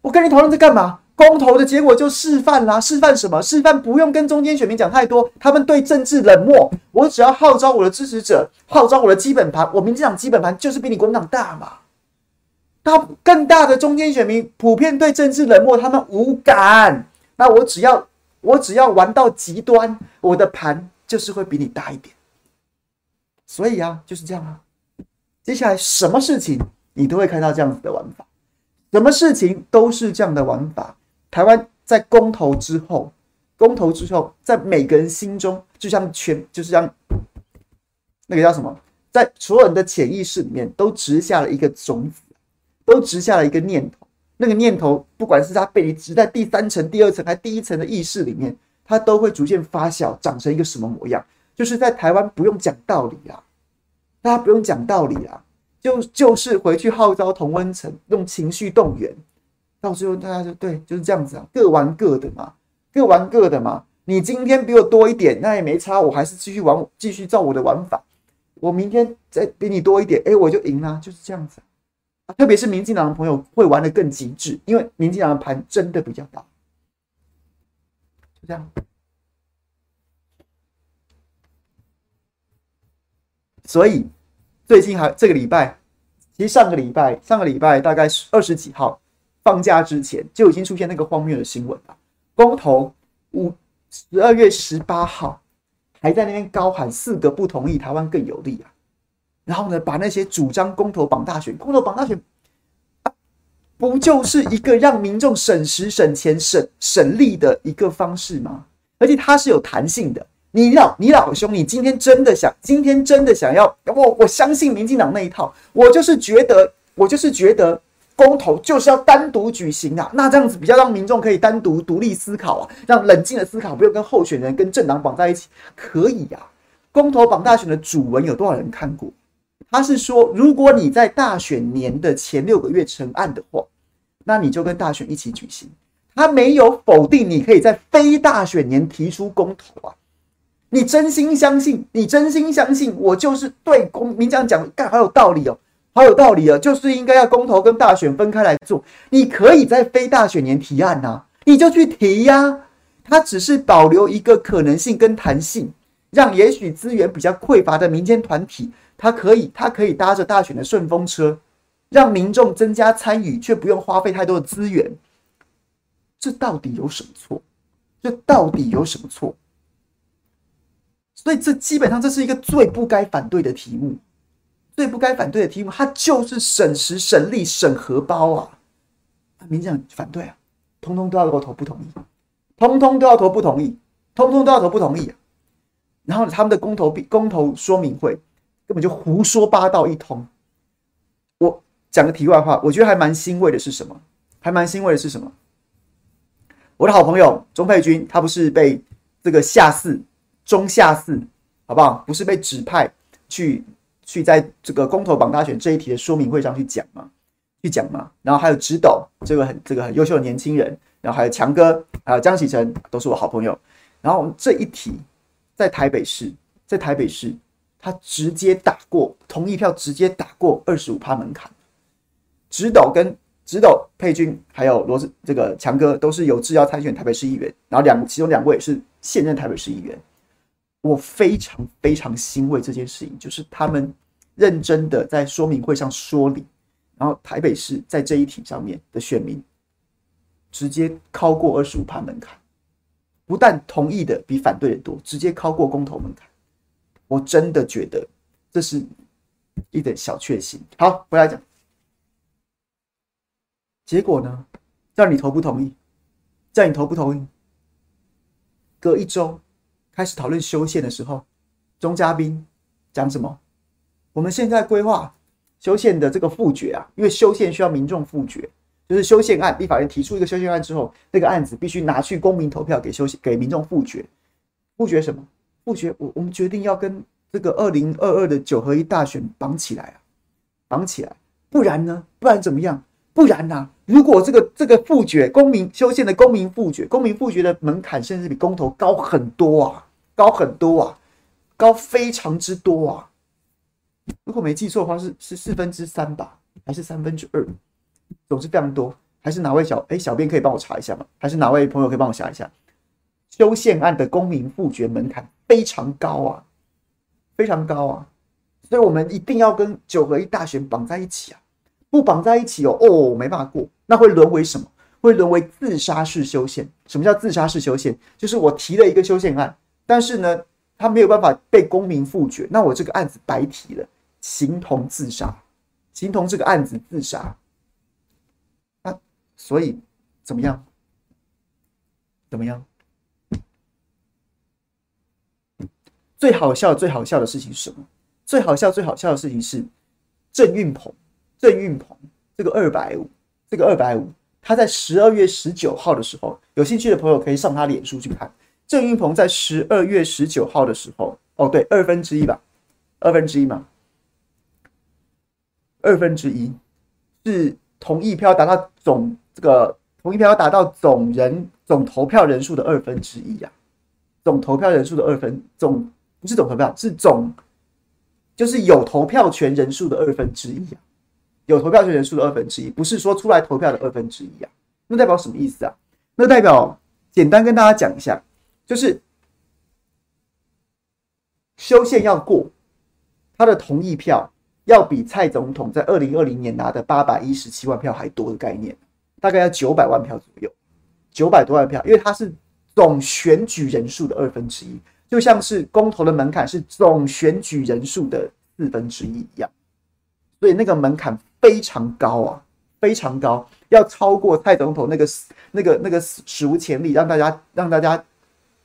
[SPEAKER 1] 我跟你讨论这干嘛？公投的结果就示范啦，示范什么？示范不用跟中间选民讲太多，他们对政治冷漠。我只要号召我的支持者，号召我的基本盘，我民进党基本盘就是比你国民党大嘛。他更大的中间选民普遍对政治冷漠，他们无感。那我只要我只要玩到极端，我的盘就是会比你大一点。所以啊，就是这样啊。接下来什么事情你都会看到这样子的玩法，什么事情都是这样的玩法。台湾在公投之后，公投之后，在每个人心中，就像全，就是像那个叫什么，在所有人的潜意识里面，都植下了一个种子，都植下了一个念头。那个念头，不管是它被你植在第三层、第二层还是第一层的意识里面，它都会逐渐发酵，长成一个什么模样？就是在台湾不用讲道理啊，大家不用讲道理啊，就就是回去号召同温层，用情绪动员。到最后，大家就对，就是这样子啊，各玩各的嘛，各玩各的嘛。你今天比我多一点，那也没差，我还是继续玩，继续照我的玩法。我明天再比你多一点，哎，我就赢了，就是这样子。特别是民进党的朋友会玩的更极致，因为民进党的盘真的比较大，就这样。所以最近还这个礼拜，其实上个礼拜，上个礼拜大概是二十几号。放假之前就已经出现那个荒谬的新闻了。公投五十二月十八号还在那边高喊四个不同意，台湾更有利啊。然后呢，把那些主张公投绑大选、公投绑大选，不就是一个让民众省时省钱省省力的一个方式吗？而且它是有弹性的。你老你老兄，你今天真的想，今天真的想要我，我相信民进党那一套。我就是觉得，我就是觉得。公投就是要单独举行啊，那这样子比较让民众可以单独独立思考啊，让冷静的思考，不用跟候选人、跟政党绑在一起，可以呀、啊。公投绑大选的主文有多少人看过？他是说，如果你在大选年的前六个月成案的话，那你就跟大选一起举行。他没有否定你可以在非大选年提出公投啊。你真心相信？你真心相信我就是对公民这样讲，干好有道理哦。好有道理啊，就是应该要公投跟大选分开来做。你可以在非大选年提案呐、啊，你就去提呀、啊。它只是保留一个可能性跟弹性，让也许资源比较匮乏的民间团体他可以，他可以搭着大选的顺风车，让民众增加参与，却不用花费太多的资源。这到底有什么错？这到底有什么错？所以这基本上这是一个最不该反对的题目，最不该反对的题目，它就是省时省力省荷包啊！民进党反对啊，通通都要给我投不同意，通通都要投不同意，通通都要投不同意啊！然后他们的公投公投说明会根本就胡说八道一通。我讲个题外话，我觉得还蛮欣慰的是什么？还蛮欣慰的是什么？我的好朋友钟佩君，他不是被这个下四中下四，好不好？不是被指派去去在这个公投榜大选这一题的说明会上去讲吗？去讲嘛。然后还有直斗这个很这个很优秀的年轻人，然后还有强哥，还有江启臣，都是我好朋友。然后这一题。在台北市，在台北市，他直接打过同意票，直接打过二十五趴门槛。直斗跟直斗佩君还有罗志这个强哥都是有志要参选台北市议员，然后两其中两位是现任台北市议员。我非常非常欣慰这件事情，就是他们认真的在说明会上说理，然后台北市在这一题上面的选民直接超过二十五趴门槛。不但同意的比反对的多，直接超过公投门槛，我真的觉得这是一点小确幸。好，回来讲，结果呢？叫你投不同意？叫你投不同意？隔一周开始讨论修宪的时候，钟嘉宾讲什么？我们现在规划修宪的这个复决啊，因为修宪需要民众复决。就是修宪案，立法院提出一个修宪案之后，那个案子必须拿去公民投票给修给民众复决。复决什么？复决我我们决定要跟这个二零二二的九合一大选绑起来啊，绑起来，不然呢？不然怎么样？不然呢、如果这个这个复决公民修宪的公民复决，公民复决的门槛甚至比公投高很多啊，高很多啊，高非常之多啊。如果没记错的话是，是四分之三吧，还是三分之二？总之非常多，还是哪位小哎、小编可以帮我查一下吗？还是哪位朋友可以帮我查一下？修宪案的公民复决门槛非常高啊，非常高啊，所以我们一定要跟九合一大选绑在一起啊！不绑在一起哦哦，没办法过，那会沦为什么？会沦为自杀式修宪。什么叫自杀式修宪？就是我提了一个修宪案，但是呢，他没有办法被公民复决，那我这个案子白提了，形同自杀，形同这个案子自杀。所以怎么样？怎么样？最好笑、最好笑的事情是什么？最好笑、最好笑的事情是郑运鹏。郑运鹏这个二百五，这个二百五，他在十二月十九号的时候，有兴趣的朋友可以上他脸书去看。郑运鹏在十二月十九号的时候，哦，对，二分之一吧，二分之一嘛，二分之一是同意票达到总。这个同意票达到总人总投票人数的二分之一呀，总投票人数的二分总不是总投票，是总就是有投票权人数的二分之一呀，有投票权人数的二分之一，不是说出来投票的二分之一啊，那代表什么意思啊？那代表简单跟大家讲一下，就是修宪要过，他的同意票要比蔡总统在二零二零年拿的八百一十七万票还多的概念。大概要九百万票左右，九百多万票，因为它是总选举人数的二分之一，就像是公投的门槛是总选举人数的四分之一一样，所以那个门槛非常高啊，非常高，要超过蔡总统那个那个那个史无前例，让大家让大家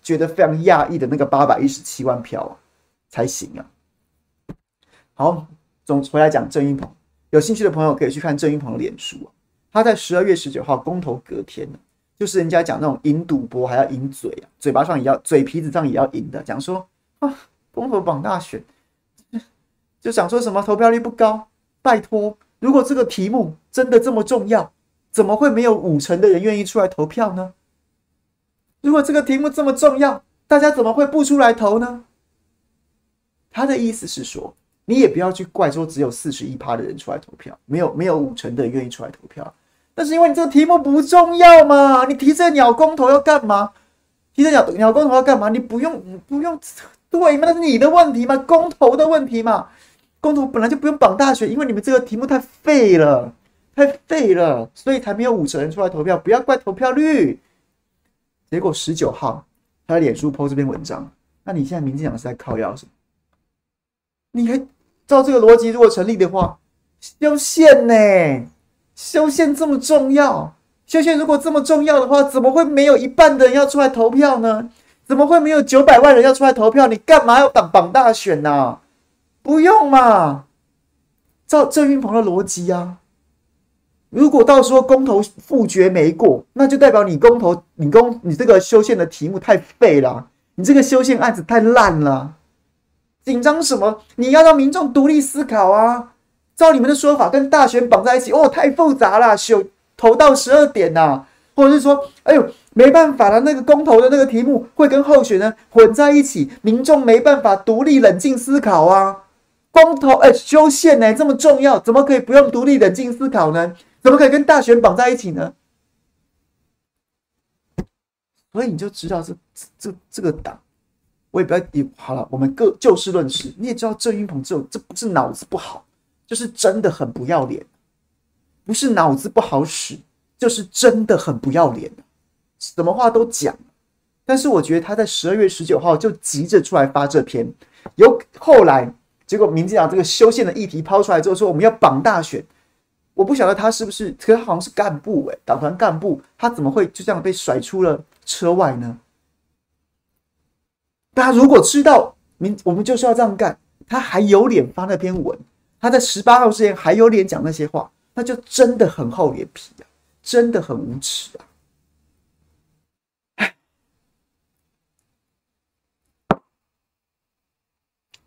[SPEAKER 1] 觉得非常讶异的那个八百一十七万票啊才行啊。好，总回来讲郑云鹏，有兴趣的朋友可以去看郑云鹏的脸书啊。他在十二月十九号公投隔天，就是人家讲那种赢赌博还要赢嘴啊，嘴巴上也要嘴皮子上也要赢的，讲说啊，公投榜大选，就想说什么投票率不高，拜托，如果这个题目真的这么重要，怎么会没有五成的人愿意出来投票呢？如果这个题目这么重要，大家怎么会不出来投呢？他的意思是说。你也不要去怪说只有四十一趴的人出来投票，没有没有五成的人愿意出来投票，但是因为你这个题目不重要嘛，你提这鸟公投要干嘛？提这鸟鸟公投要干嘛？你不用不用对吗？那是你的问题嘛，公投的问题嘛。公投本来就不用绑大选，因为你们这个题目太废了，太废了，所以才没有五成人出来投票。不要怪投票率。结果十九号他的脸书 po 这篇文章，那你现在民进党是在靠腰什么？你还照这个逻辑，如果成立的话，修宪呢？修宪这么重要，修宪如果这么重要的话，怎么会没有一半的人要出来投票呢？怎么会没有九百万人要出来投票？你干嘛要绑绑大选呢、啊？不用嘛，照郑运鹏的逻辑啊，如果到时候公投复决没过，那就代表你公投、你公、你这个修宪的题目太废了，你这个修宪案子太烂了，紧张什么？你要让民众独立思考啊！照你们的说法，跟大选绑在一起，哦，太复杂了，修投到十二点呐、啊，或者是说，哎呦。没办法了，那个公投的那个题目会跟候选人混在一起，民众没办法独立冷静思考啊。公投哎，修宪呢这么重要，怎么可以不用独立冷静思考呢？怎么可以跟大选绑在一起呢？所以你就知道这这这个党，我也不要你好了，我们各就事论事。你也知道郑运鹏这种这不是脑子不好，就是真的很不要脸，不是脑子不好使，就是真的很不要脸。什么话都讲，但是我觉得他在十二月十九号就急着出来发这篇，有后来结果民进党这个修宪的议题抛出来之后说我们要绑大选，我不晓得他是不是，可他好像是干部诶、欸，党团干部，他怎么会就这样被甩出了车外呢？大家如果知道民我们就是要这样干，他还有脸发那篇文，他在十八号之前还有脸讲那些话，那就真的很厚脸皮啊，真的很无耻啊！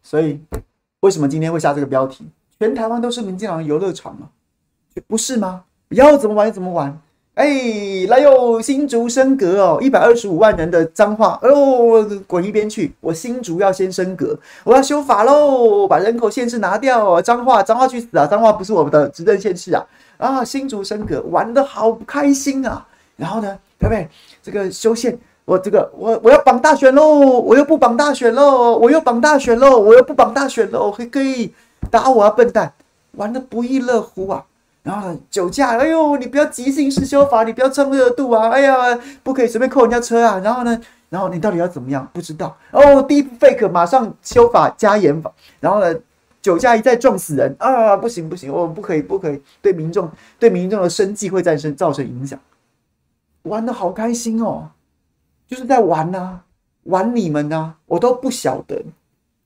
[SPEAKER 1] 所以，为什么今天会下这个标题？全台湾都是民进党的游乐场吗？不是吗？要怎么玩怎么玩。哎，来哟，新竹升格哦，一百二十五万人的彰化，哦，滚一边去！我新竹要先升格，我要修法喽，把人口限制拿掉。彰化，彰化去死啊！彰化不是我们的执政县市啊！啊，新竹升格，玩得好开心啊！然后呢，对不对？这个修宪。我这个我我要绑大选喽，我又不绑大选喽，我又绑大选喽，我又不绑大选喽，可以打我啊，笨蛋，玩得不亦乐乎啊！然后呢，酒驾，哎呦，你不要急性式修法，你不要蹭热度啊！哎呀，不可以随便扣人家车啊！然后呢，然后你到底要怎么样？不知道哦，Deepfake 马上修法加严法，然后呢，酒驾一再撞死人啊！不行不行，我们不可以不可以对民众对民众的生计会产生造成影响，玩得好开心哦！就是在玩呐、玩你们呐、我都不晓得，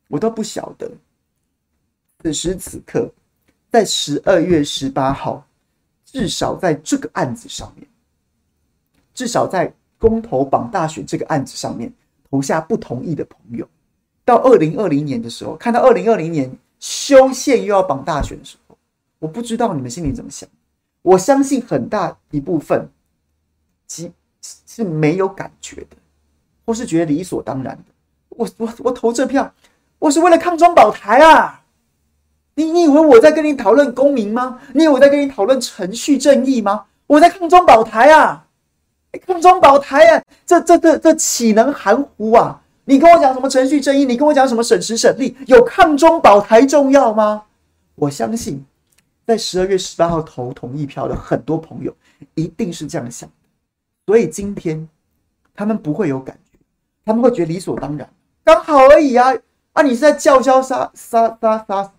[SPEAKER 1] 我都不晓得。此时此刻，在十二月十八号，至少在这个案子上面，至少在公投绑大选这个案子上面投下不同意的朋友，到二零二零年的时候，看到二零二零年修宪又要绑大选的时候，我不知道你们心里怎么想。我相信很大一部分，其。是没有感觉的，或是觉得理所当然的。我我我投这票，我是为了抗中保台啊！你你以为我在跟你讨论公民吗？你以为我在跟你讨论程序正义吗？我在抗中保台啊！抗中保台啊！这这这这岂能含糊啊？你跟我讲什么程序正义？你跟我讲什么省时省力？有抗中保台重要吗？我相信，在十二月十八号投同意票的很多朋友，一定是这样想。所以今天他们不会有感觉，他们会觉得理所当然，刚好而已啊！啊，你是在叫嚣杀杀杀杀！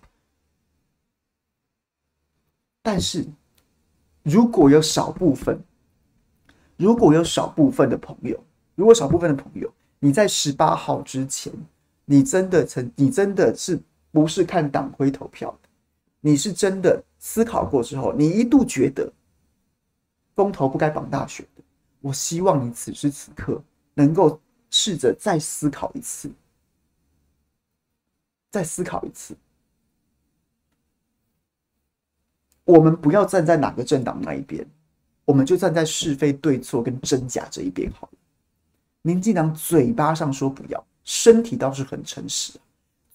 [SPEAKER 1] 但是如果有少部分，如果有少部分的朋友，如果少部分的朋友，你在十八号之前，你真的曾，你真的是不是看党徽投票的？你是真的思考过之后，你一度觉得公投不该绑大选的。我希望你此时此刻能够试着再思考一次，再思考一次。我们不要站在哪个政党那一边，我们就站在是非对错跟真假这一边好了。民进党嘴巴上说不要，身体倒是很诚实。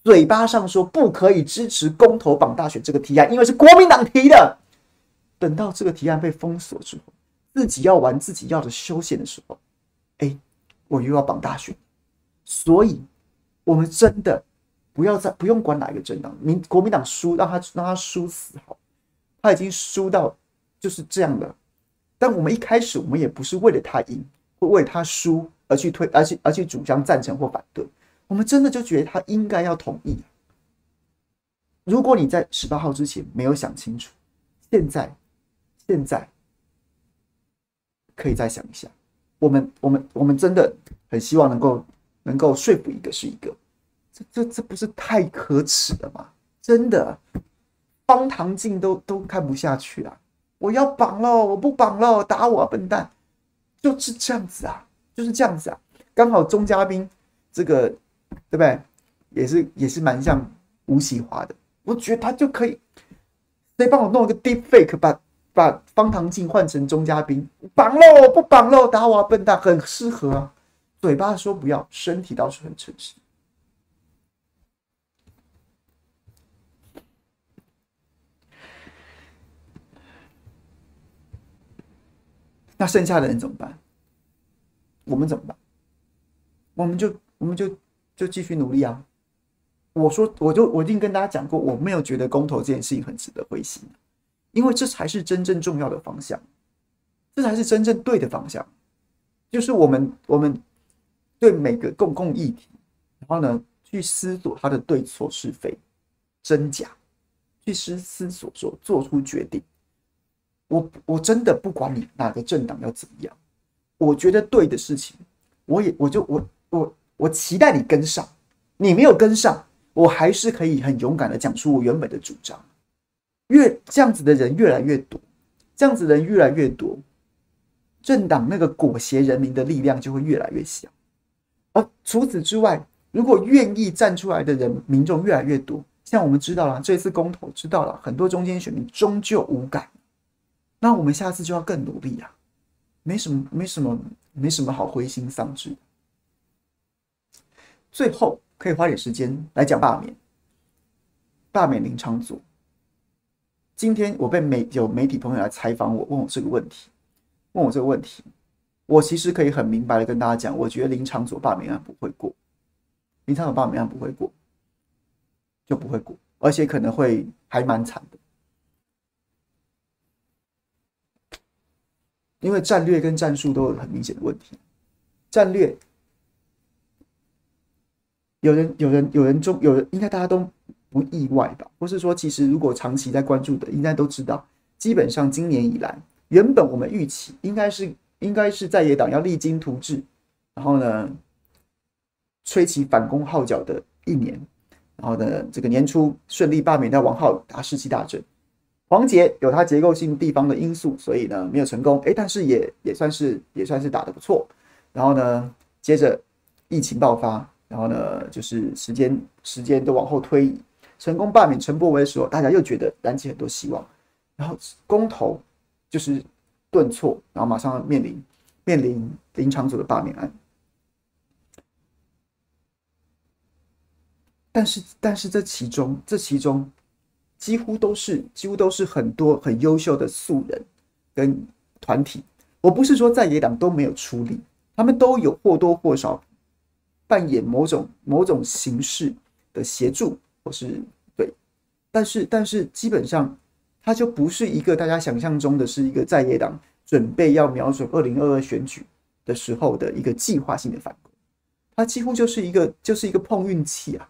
[SPEAKER 1] 嘴巴上说不可以支持公投绑大选这个提案，因为是国民党提的。等到这个提案被封锁之后。自己要玩自己要的休闲的时候，哎，我又要绑大选，所以，我们真的不要再不用管哪一个政党，民国民党输，让他让他输死好，他已经输到就是这样的。但我们一开始我们也不是为了他赢或为了他输而去推，而去而去主张赞成或反对，我们真的就觉得他应该要同意。如果你在十八号之前没有想清楚，现在现在可以再想一下。我们我们我们真的很希望能够能够说服一个是一个，这这这不是太可耻了吗？真的，方唐镜都都看不下去了，我要绑了，我不绑了，打我啊，笨蛋，就是这样子啊，就是这样子啊。刚好钟嘉宾这个对不对？也是也是蛮像吴启华的，我觉得他就可以，谁帮我弄一个 deep fake 吧。把方唐镜换成钟嘉宾，绑喽，不绑喽，打我啊，笨蛋，很适合啊。嘴巴说不要，身体倒是很诚实。那剩下的人怎么办？我们怎么办？我们就我们就就继续努力啊！我说，我就我已经跟大家讲过，我没有觉得公投这件事情很值得灰心。因为这才是真正重要的方向，这才是真正对的方向，就是我们我们对每个公共议题，然后呢去思索它的对错是非真假，去思思索说做出决定。我我真的不管你哪个政党要怎么样，我觉得对的事情，我也我就我我我期待你跟上，你没有跟上，我还是可以很勇敢的讲出我原本的主张。越这样子的人越来越多，这样子的人越来越多，政党那个裹挟人民的力量就会越来越小。而除此之外，如果愿意站出来的人民众越来越多，像我们知道了这次公投，知道了很多中间选民终究无感，那我们下次就要更努力啊！没什么，没什么，没什么好灰心丧志。最后可以花点时间来讲罢免，罢免林昌佐。今天我被媒有媒体朋友来采访我，问我这个问题，问我这个问题，我其实可以很明白的跟大家讲，我觉得林昶佐罢免案不会过，林昶佐罢免案不会过，就不会过，而且可能会还蛮惨的，因为战略跟战术都有很明显的问题，战略有人有人有人中有人应该大家都。不意外吧？或是说，其实如果长期在关注的，应该都知道，基本上今年以来，原本我们预期应该是应该是在野党要励精图治，然后呢，吹起反攻号角的一年，然后呢，这个年初顺利罢免掉王浩宇打士气大振，黄捷有他结构性地方的因素，所以呢没有成功，诶，但是也也算是也算是打得不错，然后呢，接着疫情爆发，然后呢，就是时间时间都往后推。成功罢免陈柏惟的时候，大家又觉得燃起很多希望，然后公投就是顿挫，然后马上面临面临林昶佐的罢免案。但是，但是这其中这其中几乎都是几乎都是很多很优秀的素人跟团体。我不是说在野党都没有出力，他们都有或多或少扮演某种某种形式的协助。或是，但是但是基本上，它就不是一个大家想象中的是一个在野党准备要瞄准二零二二选举的时候的一个计划性的反攻，它几乎就是一个就是一个碰运气啊，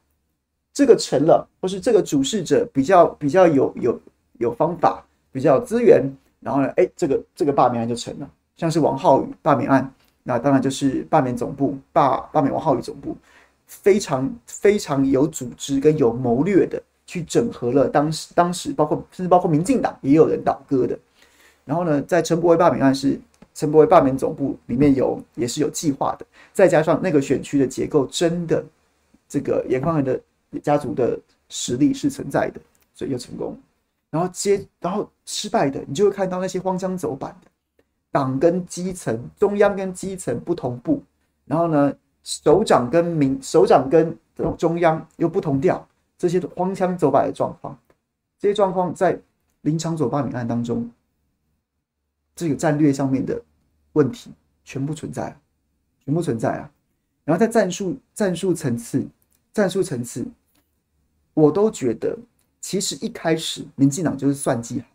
[SPEAKER 1] 这个成了，或是这个主事者比较比较有有有方法，比较有资源，然后呢，哎，这个这个罢免案就成了，像是王浩宇罢免案，那当然就是罢免总部罢罢免王浩宇总部。非常非常有组织跟有谋略的去整合了当时当时包括甚至包括民进党也有人倒戈的，然后呢，在陈柏惟罢免案是陈柏惟罢免总部里面有也是有计划的，再加上那个选区的结构真的这个严宽恒的家族的实力是存在的，所以又成功。然后接然后失败的，你就会看到那些荒腔走板的党跟基层中央跟基层不同步，然后呢。首长跟民首长跟中央又不同调，这些荒腔走板的状况，这些状况在林场佐罢免案当中，这个战略上面的问题全部存在，全部存在啊。然后在战术战术层次，战术层次，我都觉得，其实一开始民进党就是算计好的，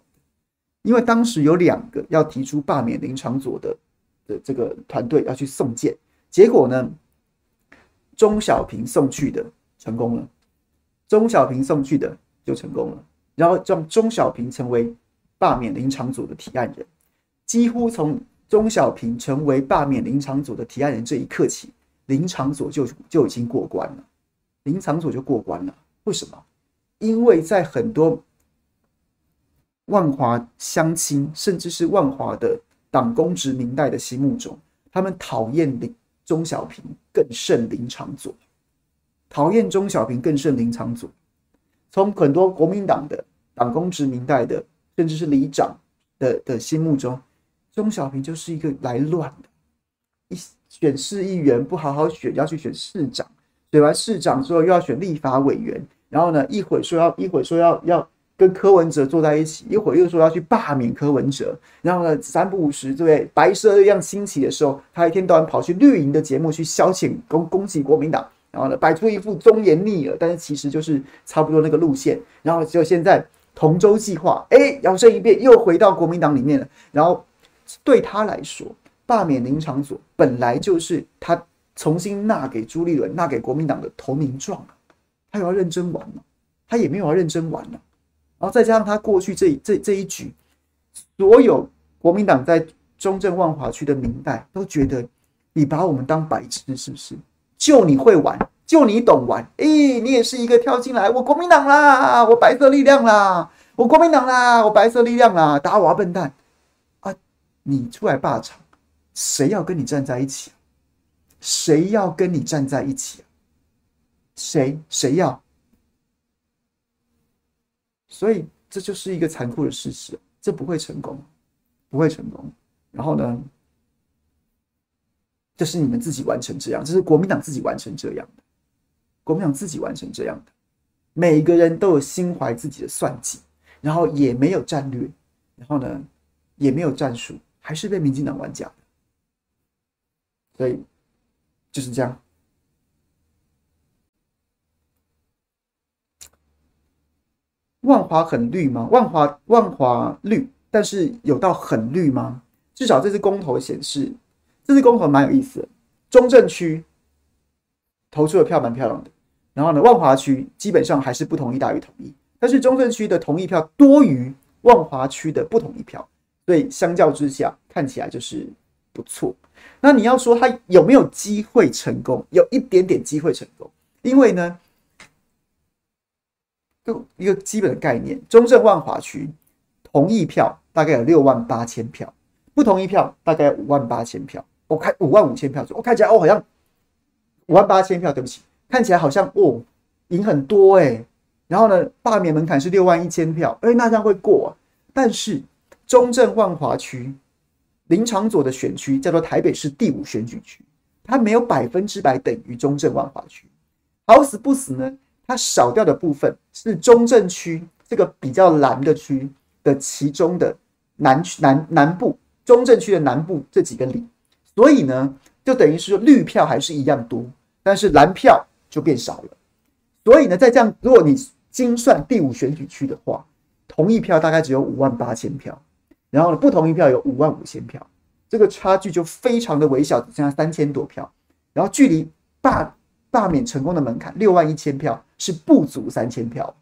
[SPEAKER 1] 因为当时有两个要提出罢免林昶佐的的这个团队要去送件，结果呢，钟小平送去的成功了，钟小平送去的就成功了，然后让钟小平成为罢免林昶佐的提案人，几乎从钟小平成为罢免林昶佐的提案人这一刻起，林昶佐就就已经过关了，林昶佐就过关了。为什么？因为在很多万华乡亲，甚至是万华的党公职民代的心目中，他们讨厌林钟小平更胜林场佐，讨厌钟小平更胜林昶佐。从很多国民党的党公职民代的，甚至是里长的的心目中，钟小平就是一个来乱的，一选市议员不好好选，要去选市长，选完市长之后又要选立法委员。然后呢，一会说要，一会说要要跟柯文哲坐在一起，一会又说要去罢免柯文哲。然后呢，三不五时，对不对？白色力量兴起的时候，他一天到晚跑去绿营的节目去消遣攻攻击国民党。然后呢，摆出一副忠言逆耳，但是其实就是差不多那个路线。然后就现在同舟计划，哎，摇身一变又回到国民党里面了。然后对他来说，罢免林昶佐本来就是他重新纳给朱立伦、纳给国民党的投名状啊。他有要认真玩吗？他也没有要认真玩了。然后再加上他过去这这这一局，所有国民党在中正万华区的民代都觉得你把我们当白痴是不是？就你会玩，就你懂玩。哎，你也是一个跳进来，我国民党啦，我白色力量啦，我国民党啦，我白色力量啦，打我啊笨蛋啊！你出来霸场，谁要跟你站在一起？谁要跟你站在一起？谁谁要？所以这就是一个残酷的事实，这不会成功，不会成功。然后呢，这是你们自己完成这样，这是国民党自己完成这样的，国民党自己完成这样的。每个人都有心怀自己的算计，然后也没有战略，然后呢，也没有战术，还是被民进党玩假的。所以就是这样。万华很绿吗？万华万华绿，但是有到很绿吗？至少这次公投显示，这次公投蛮有意思的。中正区投出的票蛮漂亮的，然后呢，万华区基本上还是不同意大于同意，但是中正区的同意票多于万华区的不同意票，所以相较之下看起来就是不错。那你要说他有没有机会成功？有一点点机会成功，因为呢。就一个基本的概念，中正万华区同意票大概有六万八千票，不同意票大概五万八千票。我看五万五千票，我看起来哦，好像五万八千票，对不起，看起来好像哦赢很多哎。然后呢，罢免门槛是六万一千票，哎，那这样会过啊。但是中正万华区林长佐的选区叫做台北市第五选举区，它没有百分之百等于中正万华区，好死不死呢。它少掉的部分是中正区这个比较蓝的区的其中的南区南南部，中正区的南部这几个里，所以呢，就等于是说绿票还是一样多，但是蓝票就变少了。所以呢，在这样，如果你精算第五选举区的话，同意票大概只有五万八千票，然后呢，不同意票有五万五千票，这个差距就非常的微小，只剩下三千多票，然后距离罢罢免成功的门槛六万一千票。是不足三千票，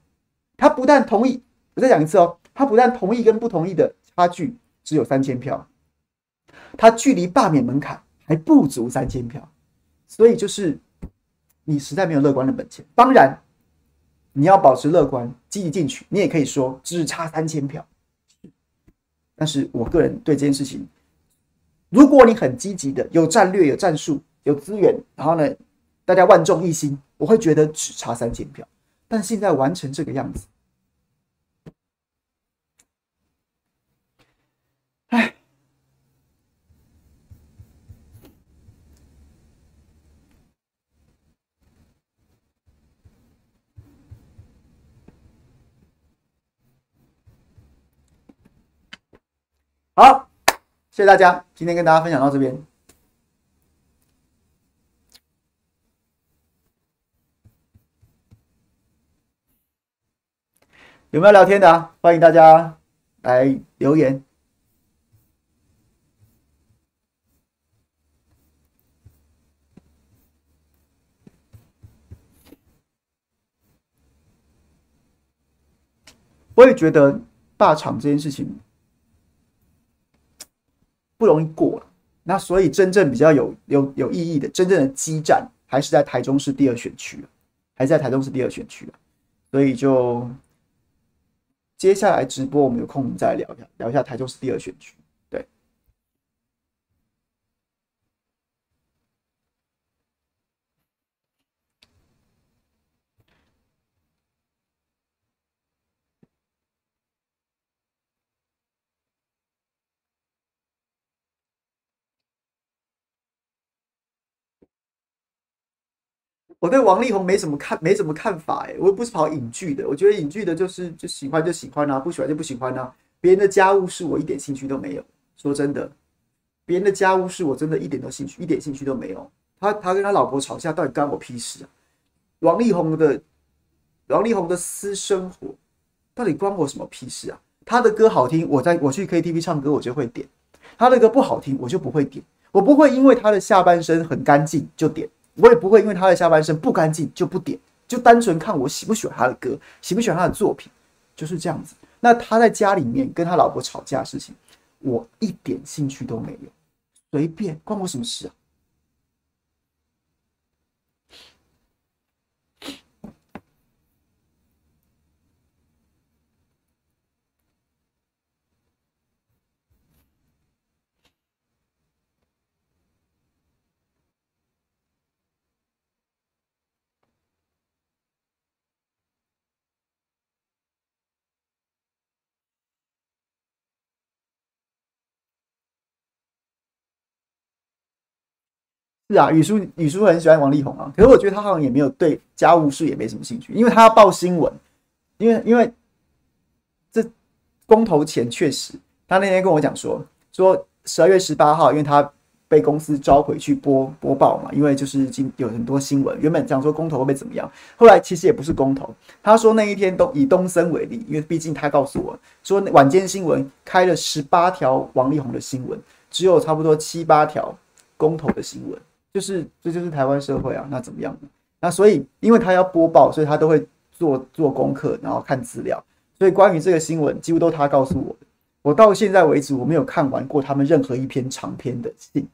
[SPEAKER 1] 他不但同意，我再讲一次哦，他不但同意跟不同意的差距只有三千票，他距离罢免门槛还不足三千票，所以就是你实在没有乐观的本钱。当然，你要保持乐观，积极进取，你也可以说只差三千票。但是我个人对这件事情，如果你很积极的，有战略、有战术、有资源，然后呢，大家万众一心。我会觉得只差三千票，但现在完成这个样子，好，谢谢大家，今天跟大家分享到这边。有没有聊天的？欢迎大家来留言。我也觉得大厂这件事情不容易过了，那所以真正比较有有有意义的，真正的激战还是在台中市第二选区，还是在台中市第二选区，所以就接下来直播，我们有空我们再聊一下，聊一下台中市第二选区。我对王力宏没什么看，没什么看法哎，我又不是跑影剧的，我觉得影剧的就是就喜欢就喜欢啊，不喜欢就不喜欢啊。别人的家务事我一点兴趣都没有，说真的，别人的家务事我真的一点都兴趣，一点兴趣都没有。他他跟他老婆吵架，到底干我屁事啊？王力宏的王力宏的私生活到底关我什么屁事啊？他的歌好听，我在我去 KTV 唱歌，我就会点；他的歌不好听，我就不会点。我不会因为他的下半身很干净就点。我也不会因为他的下半身不干净就不点，就单纯看我喜不喜欢他的歌，喜不喜欢他的作品，就是这样子。那他在家里面跟他老婆吵架的事情，我一点兴趣都没有，随便，关我什么事啊？是啊，宇叔宇叔很喜欢王力宏啊，可是我觉得他好像也没有对家务事也没什么兴趣，因为他要报新闻，因为因为这公投前确实，他那天跟我讲说说十二月十八号，因为他被公司召回去播播报嘛，因为就是今有很多新闻，原本讲说公投会被怎么样，后来其实也不是公投，他说那一天都以东森为例，因为毕竟他告诉我说晚间新闻开了十八条王力宏的新闻，只有差不多七八条公投的新闻。就是这就是台湾社会啊，那怎么样呢？那所以因为他要播报，所以他都会做做功课，然后看资料。所以关于这个新闻，几乎都他告诉我的。我到现在为止，我没有看完过他们任何一篇长篇的信。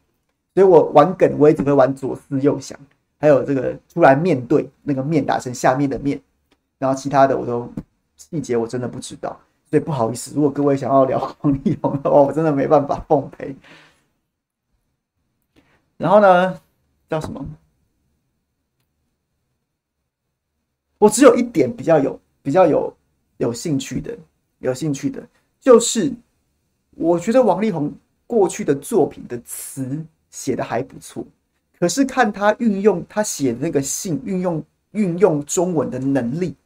[SPEAKER 1] 所以我玩梗，我也只会玩左思右想，还有这个突然面对那个面打成下面的面，然后其他的我都细节我真的不知道。所以不好意思，如果各位想要聊王力宏的话，我真的没办法奉陪。然后呢？叫什么？我只有一点比较有比较有有兴趣的，有兴趣的，就是我觉得王力宏过去的作品的词写的还不错，可是看他运用他写的那个信，运用运用中文的能力，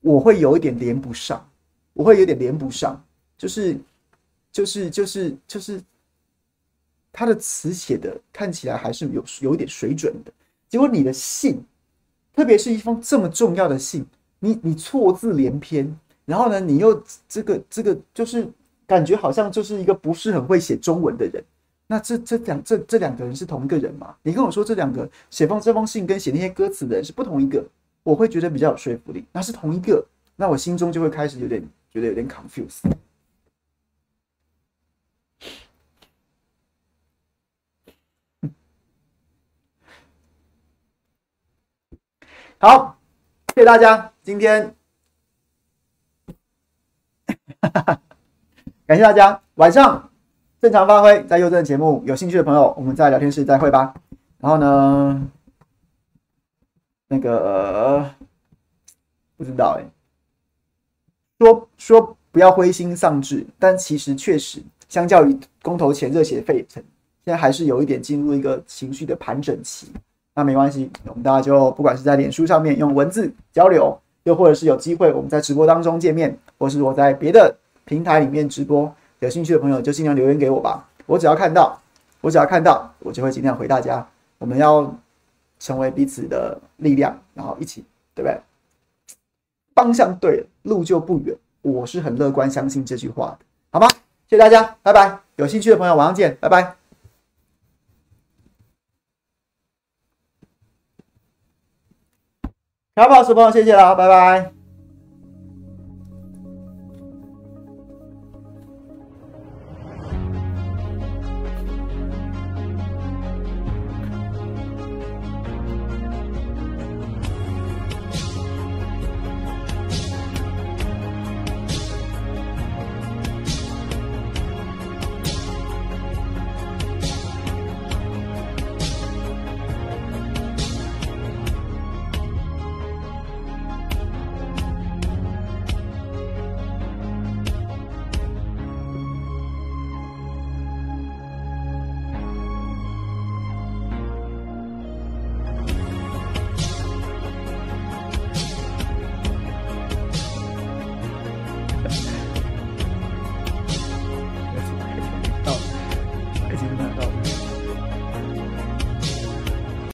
[SPEAKER 1] 我会有一点连不上，我会有点连不上，就是就是就是就是。他的词写的看起来还是有有一点水准的，结果你的信，特别是一封这么重要的信，你你错字连篇，然后呢，你又这个这个就是感觉好像就是一个不是很会写中文的人。那这这两这这两个人是同一个人吗？你跟我说这两个写封这封信跟写那些歌词的人是不同一个，我会觉得比较有说服力。那是同一个，那我心中就会开始有点觉得有点 confused。好，谢谢大家，今天 感谢大家，晚上正常发挥，在佑正节目，有兴趣的朋友，我们在聊天室再会吧。然后呢，那个、呃、不知道哎，说说不要灰心丧志，但其实确实，相较于公投前热血沸腾，现在还是有一点进入一个情绪的盘整期。那没关系，我们大家就不管是在脸书上面用文字交流，又或者是有机会我们在直播当中见面，或是我在别的平台里面直播，有兴趣的朋友就尽量留言给我吧。我只要看到，我只要看到，我就会尽量回大家。我们要成为彼此的力量，然后一起，对不对？方向对，路就不远。我是很乐观，相信这句话的，好吗？谢谢大家，拜拜。有兴趣的朋友，晚上见，拜拜。小宝，朋友，谢谢了，拜拜。